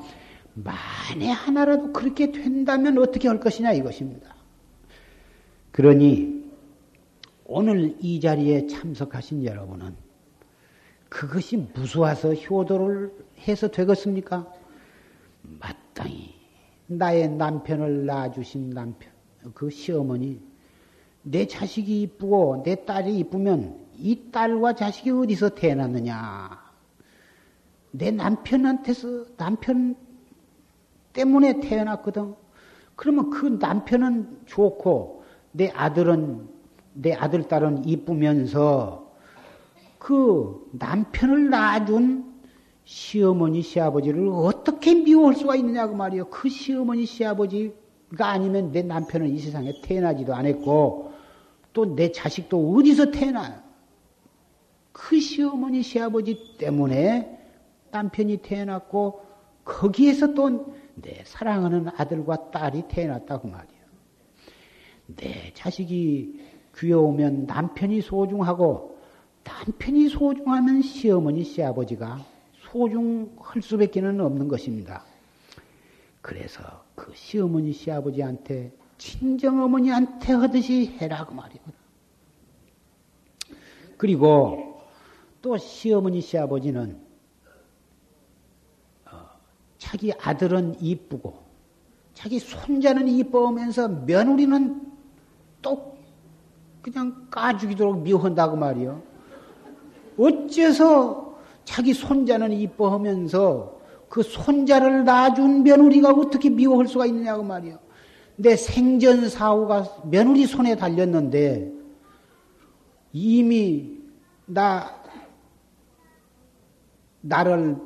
만에 하나라도 그렇게 된다면 어떻게 할 것이냐 이것입니다. 그러니 오늘 이 자리에 참석하신 여러분은 그것이 무수해서 효도를 해서 되겠습니까? 마땅히 나의 남편을 낳아주신 남편, 그 시어머니, 내 자식이 이쁘고 내 딸이 이쁘면 이 딸과 자식이 어디서 태어났느냐? 내 남편한테서 남편 때문에 태어났거든. 그러면 그 남편은 좋고 내 아들은 내 아들 딸은 이쁘면서 그 남편을 낳아준 시어머니, 시아버지를 어떻게 미워할 수가 있느냐, 그 말이요. 그 시어머니, 시아버지가 아니면 내 남편은 이 세상에 태어나지도 않았고, 또 내 자식도 어디서 태어나요? 그 시어머니, 시아버지 때문에 남편이 태어났고 거기에서 또 내 사랑하는 아들과 딸이 태어났다고 말이에요. 내 자식이 귀여우면 남편이 소중하고 남편이 소중하면 시어머니 시아버지가 소중할 수밖에 는 없는 것입니다. 그래서 그 시어머니 시아버지한테 친정어머니한테 하듯이 해라고 말이거든. 그리고 또 시어머니 시아버지는 어, 자기 아들은 이쁘고 자기 손자는 이뻐하면서 며느리는 또 그냥 까죽이도록 미워한다고 말이요. 어째서 자기 손자는 이뻐하면서 그 손자를 낳아준 며느리가 어떻게 미워할 수가 있느냐고 말이요. 내 생전 사후가 며느리 손에 달렸는데 이미 나 나를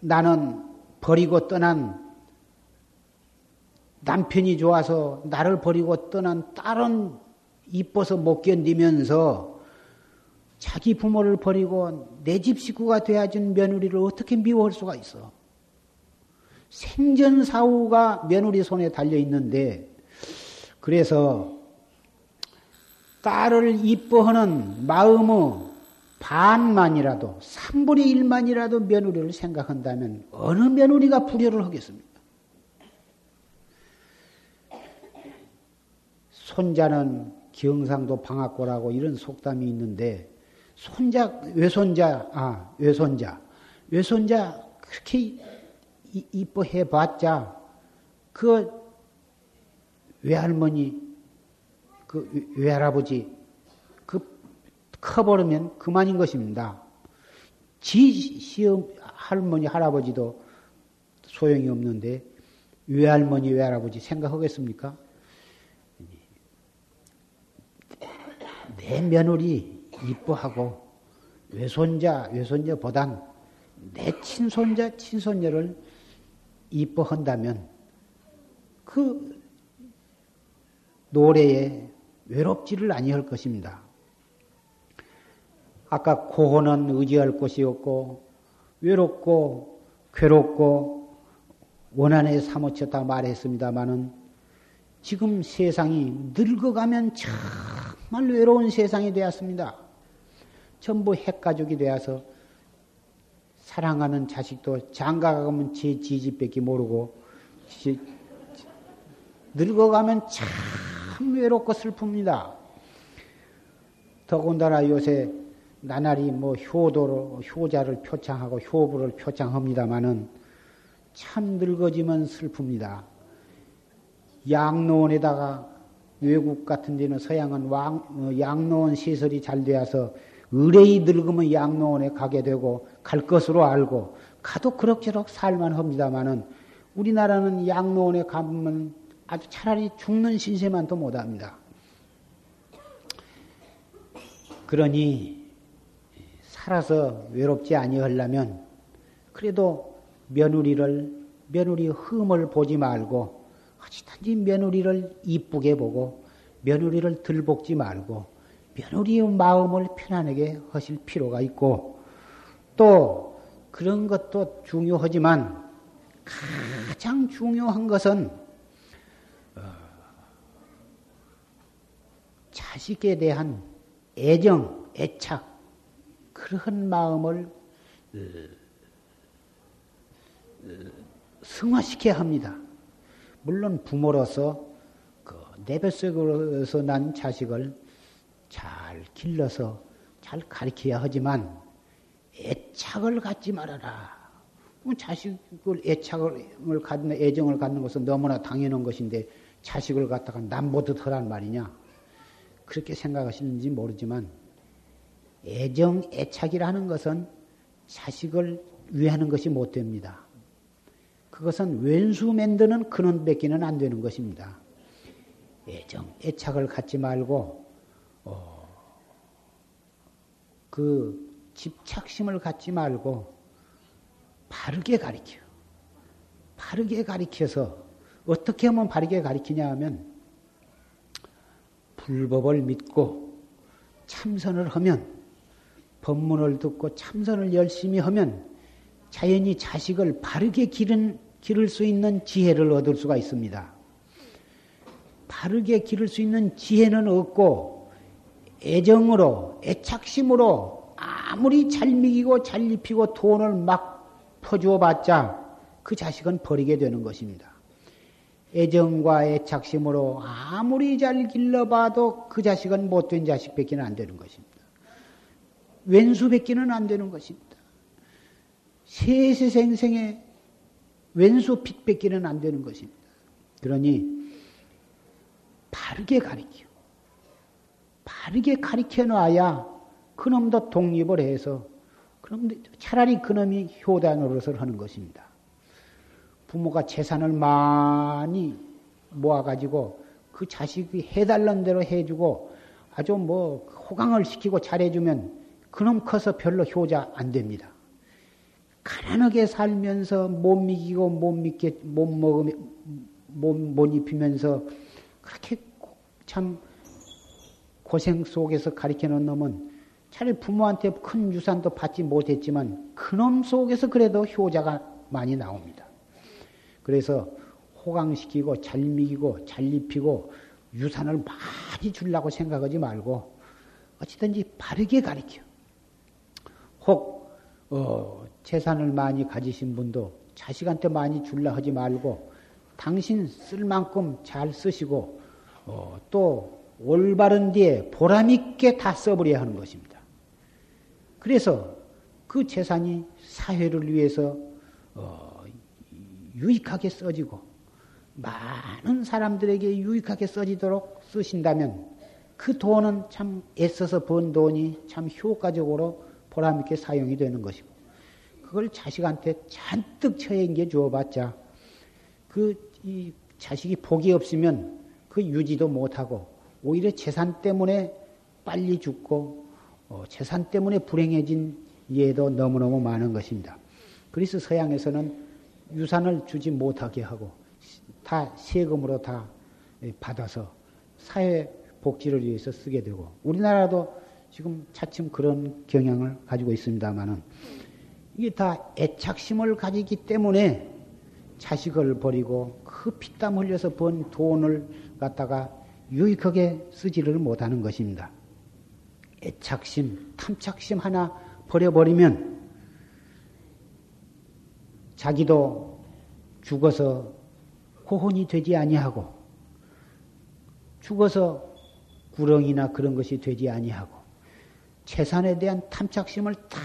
나는 버리고 떠난 남편이 좋아서 나를 버리고 떠난 딸은 이뻐서 못 견디면서 자기 부모를 버리고 내 집 식구가 되어준 며느리를 어떻게 미워할 수가 있어? 생전 사후가 며느리 손에 달려 있는데 그래서 딸을 이뻐하는 마음의 반만이라도 3분의 1만이라도 며느리를 생각한다면 어느 며느리가 불효를 하겠습니까? 손자는 경상도 방학고라고 이런 속담이 있는데 손자 외손자 아 외손자 외손자 그렇게 이뻐해 봤자 그 외할머니 그 외할아버지 그 커버리면 그만인 것입니다. 지 시험 할머니 할아버지도 소용이 없는데 외할머니 외할아버지 생각하겠습니까? 내 며느리 이뻐하고 외손자 외손자보단 내 친손자 친손녀를 이뻐한다면 그 노래에 외롭지를 아니할 것입니다. 아까 고혼은 의지할 곳이 없고 외롭고 괴롭고 원한에 사무쳤다 말했습니다마는 지금 세상이 늙어가면 정말 외로운 세상이 되었습니다. 전부 핵가족이 되어서 사랑하는 자식도 장가가면 제 지지밖에 모르고 늙어가면 참 외롭고 슬픕니다. 더군다나 요새 나날이 뭐 효도로 효자를 표창하고 효부를 표창합니다마는 참 늙어지면 슬픕니다. 양로원에다가 외국 같은 데는 서양은 왕, 어, 양로원 시설이 잘 되어서 의뢰이 늙으면 양로원에 가게 되고 갈 것으로 알고 가도 그럭저럭 살만 합니다마는 우리나라는 양로원에 가면 아주 차라리 죽는 신세만 더 못합니다. 그러니 살아서 외롭지 아니하려면 그래도 며느리를 며느리 흠을 보지 말고 어찌든지 며느리를 이쁘게 보고 며느리를 들볶지 말고 며느리의 마음을 편안하게 하실 필요가 있고 또 그런 것도 중요하지만 가장 중요한 것은 어, 자식에 대한 애정, 애착 그런 마음을 어, 어, 승화시켜야 합니다. 물론 부모로서 그 내 뱃속에서 난 자식을 잘 길러서 잘 가르쳐야 하지만 애착을 갖지 말아라. 뭐 자식을 애착을 갖는 애정을 갖는 것은 너무나 당연한 것인데 자식을 갖다가 남보듯 하란 말이냐? 그렇게 생각하시는지 모르지만 애정, 애착이라는 것은 자식을 위하는 것이 못 됩니다. 그것은 왼수 만드는 근원 뺏기는 안 되는 것입니다. 애정, 애착을 갖지 말고 어, 그 집착심을 갖지 말고 바르게 가리켜. 바르게 가리켜서 어떻게 하면 바르게 가리키냐 하면 불법을 믿고 참선을 하면 법문을 듣고 참선을 열심히 하면 자연히 자식을 바르게 기른, 기를 수 있는 지혜를 얻을 수가 있습니다. 바르게 기를 수 있는 지혜는 없고 애정으로 애착심으로 아무리 잘 먹이고 잘 입히고 돈을 막 퍼주어 봤자 그 자식은 버리게 되는 것입니다. 애정과 애착심으로 아무리 잘 길러봐도 그 자식은 못된 자식밖에 안 되는 것입니다. 왼수밖에 안 되는 것입니다. 세세생생의 왼수 핏밖에 안 되는 것입니다. 그러니 바르게 가리켜. 바르게 가리켜 놔야 그놈도 독립을 해서 그럼 차라리 그놈이 노릇을 하는 것입니다. 부모가 재산을 많이 모아가지고 그 자식이 해달라는 대로 해주고 아주 뭐 호강을 시키고 잘해주면 그놈 커서 별로 효자 안 됩니다. 가난하게 살면서 못 미기고 못 믿게 못 먹으며 못, 못 입히면서 그렇게 참 고생 속에서 가리켜 놓은 놈은 차라리 부모한테 큰 유산도 받지 못했지만 그놈 속에서 그래도 효자가 많이 나옵니다. 그래서 호강시키고 잘 미기고 잘 입히고 유산을 많이 주려고 생각하지 말고 어찌든지 바르게 가르쳐. 혹 어, 재산을 많이 가지신 분도 자식한테 많이 줄라 하지 말고 당신 쓸 만큼 잘 쓰시고 어, 또 올바른 뒤에 보람 있게 다 써버려야 하는 것입니다. 그래서 그 재산이 사회를 위해서 어, 유익하게 써지고 많은 사람들에게 유익하게 써지도록 쓰신다면 그 돈은 참 애써서 번 돈이 참 효과적으로 보람 있게 사용이 되는 것이고 그걸 자식한테 잔뜩 처행겨 주어봤자 그 이 자식이 복이 없으면 그 유지도 못하고 오히려 재산 때문에 빨리 죽고 어, 재산 때문에 불행해진 예도 너무너무 많은 것입니다. 그래서 서양에서는 유산을 주지 못하게 하고 다 세금으로 다 받아서 사회 복지를 위해서 쓰게 되고 우리나라도 지금 차츰 그런 경향을 가지고 있습니다만은 이게 다 애착심을 가지기 때문에 자식을 버리고 그 피땀 흘려서 번 돈을 갖다가 유익하게 쓰지를 못하는 것입니다. 애착심, 탐착심 하나 버려버리면 자기도 죽어서 호혼이 되지 아니하고 죽어서 구렁이나 그런 것이 되지 아니하고 재산에 대한 탐착심을 다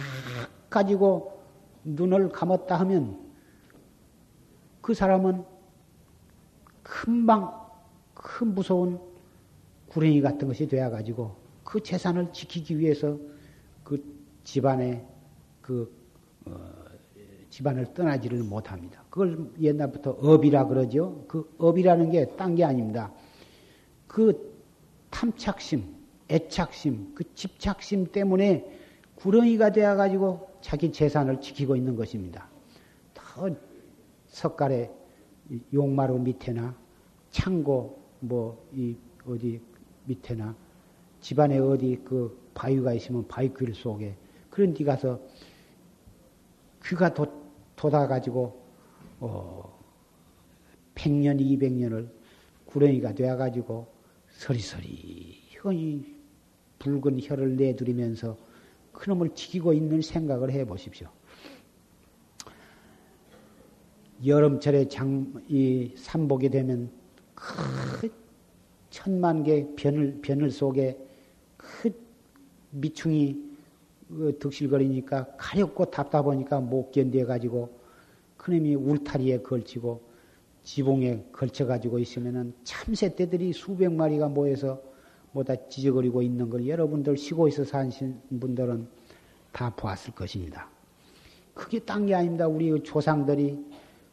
가지고 눈을 감았다 하면 그 사람은 금방 큰 무서운 구렁이 같은 것이 되어 가지고 그 재산을 지키기 위해서 그 집안의 그 어, 집안을 떠나지를 못합니다. 그걸 옛날부터 업이라 그러죠. 그 업이라는 게 딴 게 아닙니다. 그 탐착심, 애착심, 그 집착심 때문에 구렁이가 되어 가지고 자기 재산을 지키고 있는 것입니다. 더 석가래 용마루 밑에나 창고 뭐 이 어디 밑에나 집안에 어디 그 바위가 있으면 바위 길 속에 그런 데 가서 귀가 도, 돋아가지고, 어, 100년, 200년을 구렁이가 되어가지고 서리서리 혀이 붉은 혀를 내두리면서 그놈을 지키고 있는 생각을 해 보십시오. 여름철에 장, 이 삼복이 되면 그 천만 개 변을, 변을 속에 그 미충이 그 득실거리니까 가렵고 답답하니까 못 견뎌가지고 그놈이 울타리에 걸치고 지붕에 걸쳐가지고 있으면은 참새 떼들이 수백 마리가 모여서 뭐다 지저거리고 있는 걸 여러분들 시골에서 사신 분들은 다 보았을 것입니다. 그게 딴 게 아닙니다. 우리 그 조상들이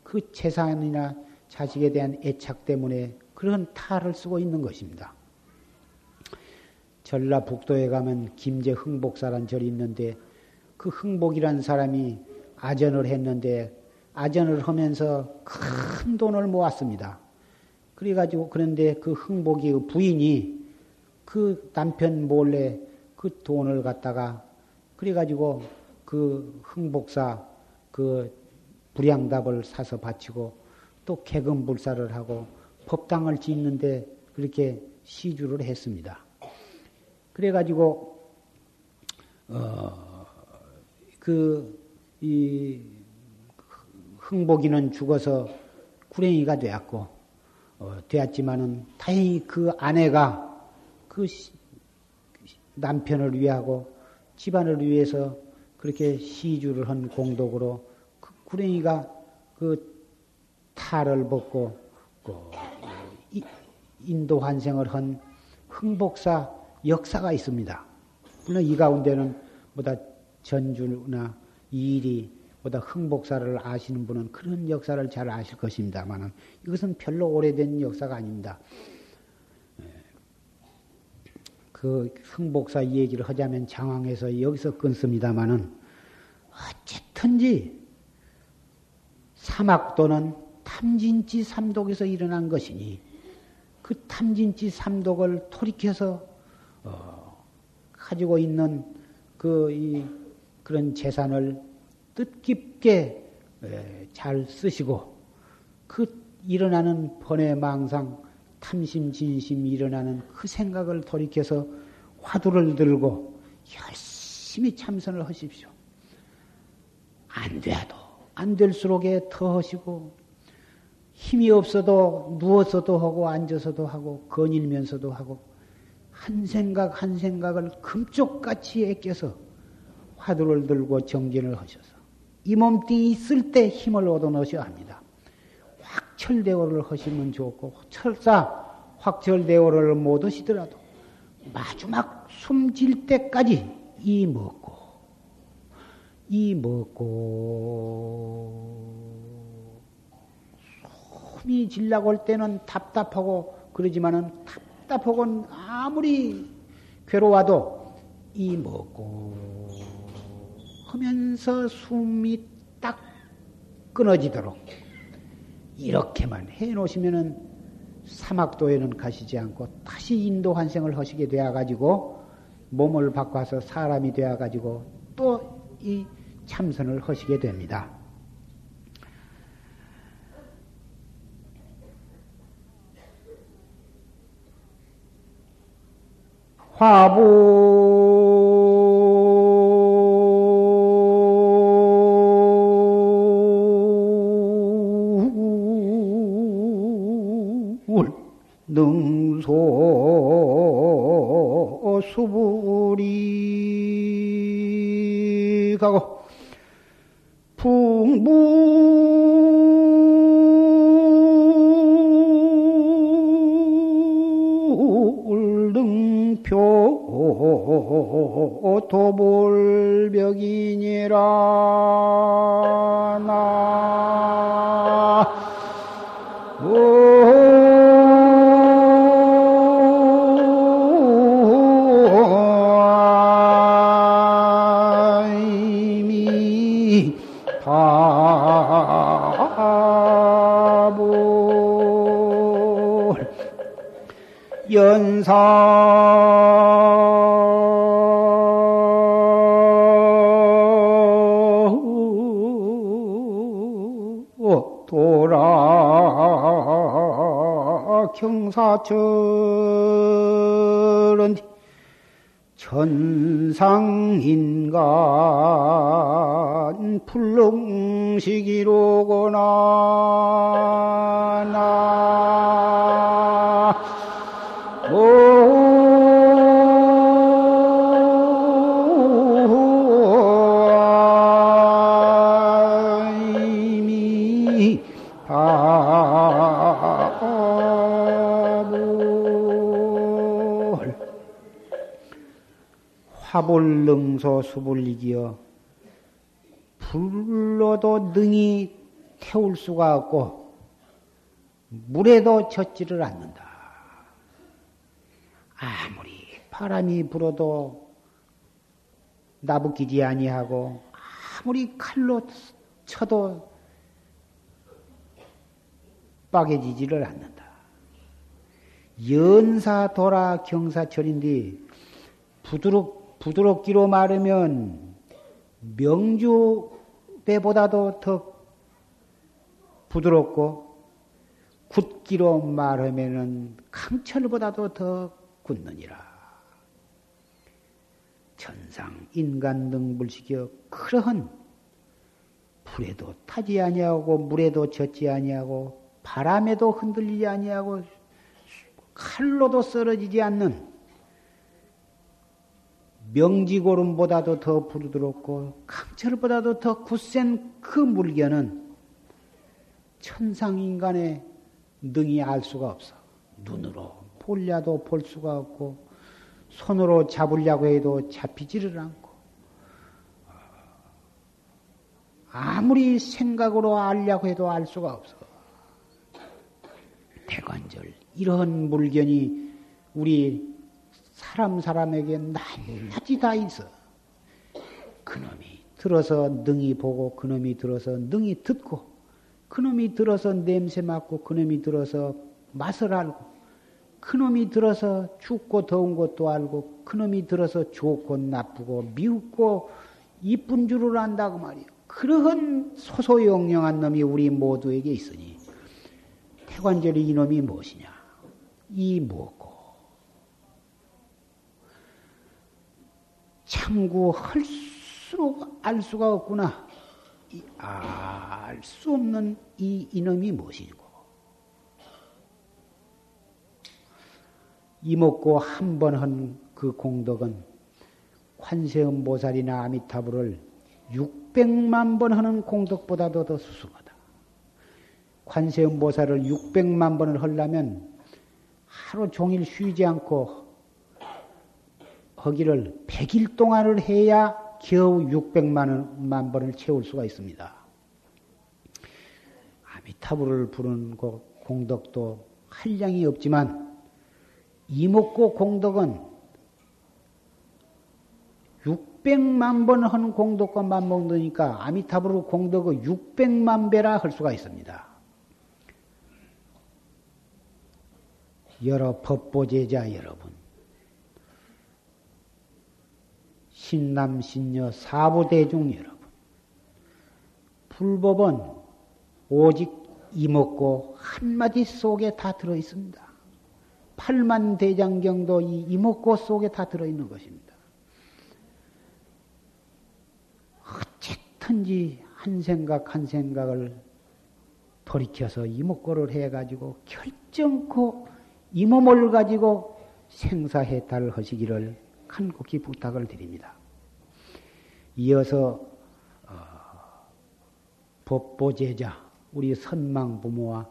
그 재산이나 자식에 대한 애착 때문에 그런 탈을 쓰고 있는 것입니다. 전라북도에 가면 김제 흥복사란 절이 있는데 그 흥복이란 사람이 아전을 했는데 아전을 하면서 큰 돈을 모았습니다. 그래가지고 그런데 그 흥복이 그 부인이 그 남편 몰래 그 돈을 갖다가 그래가지고 그 흥복사 그 불량답을 사서 바치고 또 개금불사를 하고 법당을 짓는데 그렇게 시주를 했습니다. 그래가지고 어, 그이 흥복이는 죽어서 구랭이가 되었고 어, 되었지만은 다행히 그 아내가 그 남편을 위하고 집안을 위해서 그렇게 시주를 한 공덕으로 그 구랭이가 그 탈을 벗고 그 인도 환생을 한 흥복사 역사가 있습니다. 물론 이 가운데는 보다 전주나 이일이 보다 흥복사를 아시는 분은 그런 역사를 잘 아실 것입니다만 이것은 별로 오래된 역사가 아닙니다. 예. 그 흥복사 얘기를 하자면 장황해서 여기서 끊습니다만은 어쨌든지 사막도는 탐진치 삼독에서 일어난 것이니 그 탐진치 삼독을 돌이켜서 어, 가지고 있는 그 이, 그런 재산을 뜻깊게 에, 잘 쓰시고 그 일어나는 번외 망상 탐심 진심이 일어나는 그 생각을 돌이켜서 화두를 들고 열심히 참선을 하십시오. 안 돼도 안 될수록에 더 하시고 힘이 없어도 누워서도 하고 앉아서도 하고 거닐면서도 하고 한 생각 한 생각을 금쪽같이 애껴서 화두를 들고 정진을 하셔서 이 몸뚱이 있을 때 힘을 얻어 넣으셔야 합니다. 확철대오를 하시면 좋고 철사 확철대오를 못 하시더라도 마지막 숨질 때까지 이 먹고 이 먹고 숨이 질라고 할 때는 답답하고 그러지만은 답답하고 아무리 괴로워도 이 먹고 하면서 숨이 딱 끊어지도록 이렇게만 해 놓으시면은 사막도에는 가시지 않고 다시 인도 환생을 하시게 되어 가지고 몸을 바꿔서 사람이 되어 가지고 또 이 참선을 하시게 됩니다. 화불 가고 바불 연사 돌아 경사처럼 천상인간 풀릉시기로구나 나 화불능소 수불리기여 불로도 능히 태울 수가 없고 물에도 젖지를 않는다. 아무리 바람이 불어도 나부끼지 아니하고 아무리 칼로 쳐도 빠개지지를 않는다. 연사 돌아 경사철인데 부드럽 부드럽기로 말하면 명주 숯배보다도 더 부드럽고 굳기로 말하면은 강철보다도 더 굳느니라. 천상 인간 등 물식여 그러한 불에도 타지 아니하고 물에도 젖지 아니하고 바람에도 흔들리지 아니하고 칼로도 쓰러지지 않는 명지고름보다도 더 부드럽고 강철보다도 더 굳센 그 물견은 천상인간의 능히 알 수가 없어. 눈으로 볼려도 볼 수가 없고 손으로 잡으려고 해도 잡히지를 않고 아무리 생각으로 알려고 해도 알 수가 없어. 대관절 이런 물견이 우리 사람 사람에게 낱낱이 다 있어. 그놈이 들어서 능히 보고 그놈이 들어서 능히 듣고 그놈이 들어서 냄새 맡고 그놈이 들어서 맛을 알고 그놈이 들어서 춥고 더운 것도 알고 그놈이 들어서 좋고 나쁘고 미웃고 이쁜 줄을 안다고 말이요. 그러한 소소영령한 놈이 우리 모두에게 있으니 태관절이 이놈이 무엇이냐? 이 무엇고 참고할수록 알 수가 없구나. 알 수 없는 이 이놈이 무엇이고 이먹고 한 번 한 그 공덕은 관세음 보살이나 아미타불을 600만 번 하는 공덕보다도 더 수승하다. 관세음 보살을 600만 번을 하려면 하루 종일 쉬지 않고 허기를 100일 동안을 해야 겨우 600만 번을 채울 수가 있습니다. 아미타불을 부르는 그 공덕도 한량이 없지만 이목고 공덕은 600만 번 하는 공덕과 맞먹으니까 아미타불 공덕의 600만 배라 할 수가 있습니다. 여러 법보제자 여러분, 신남, 신녀, 사부대중 여러분, 불법은 오직 이먹고 한마디 속에 다 들어 있습니다. 팔만 대장경도 이 이먹고 속에 다 들어 있는 것입니다. 어쨌든지 한 생각 한 생각을 돌이켜서 이목고를 해가지고 결정코 이 몸을 가지고 생사해탈 하시기를 간곡히 부탁을 드립니다. 이어서 어, 법보제자 우리 선망 부모와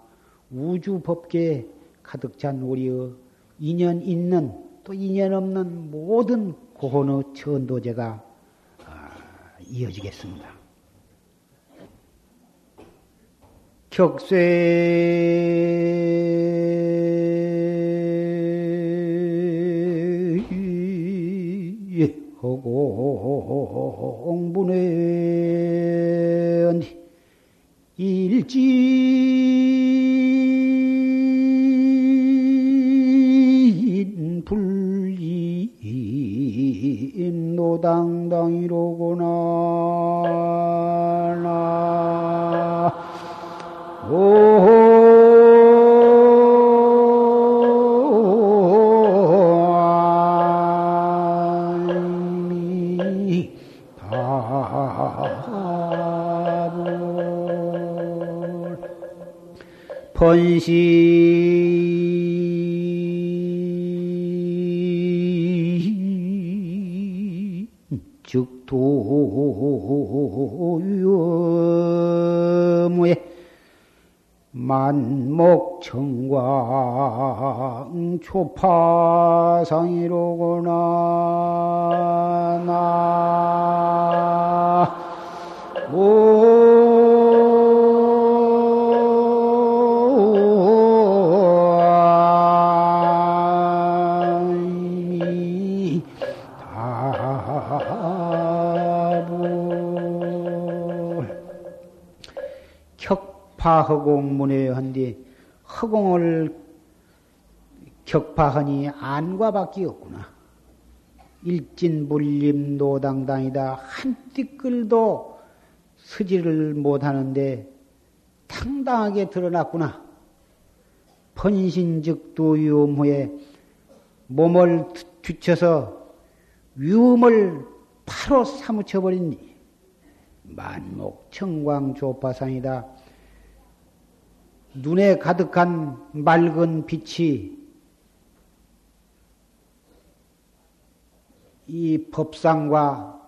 우주 법계에 가득 찬 우리의 인연 있는 또 인연 없는 모든 고혼의 천도제가 어, 이어지겠습니다. 격쇠 허공분의 일진 불인 노당 초파상이로구나. 나. 격파허공문에 한뒤 허공을 격파하니 안과 밖에 없구나. 일진불림 노당당이다. 한 띠끌도 서지를 못하는데 당당하게 드러났구나. 번신즉도 위험후에 몸을 뒤쳐서 위험을 바로 사무쳐버리니 만목 청광 조파상이다. 눈에 가득한 맑은 빛이 이 법상과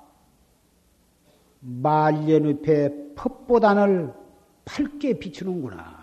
말년의패 법보단을 밝게 비추는구나.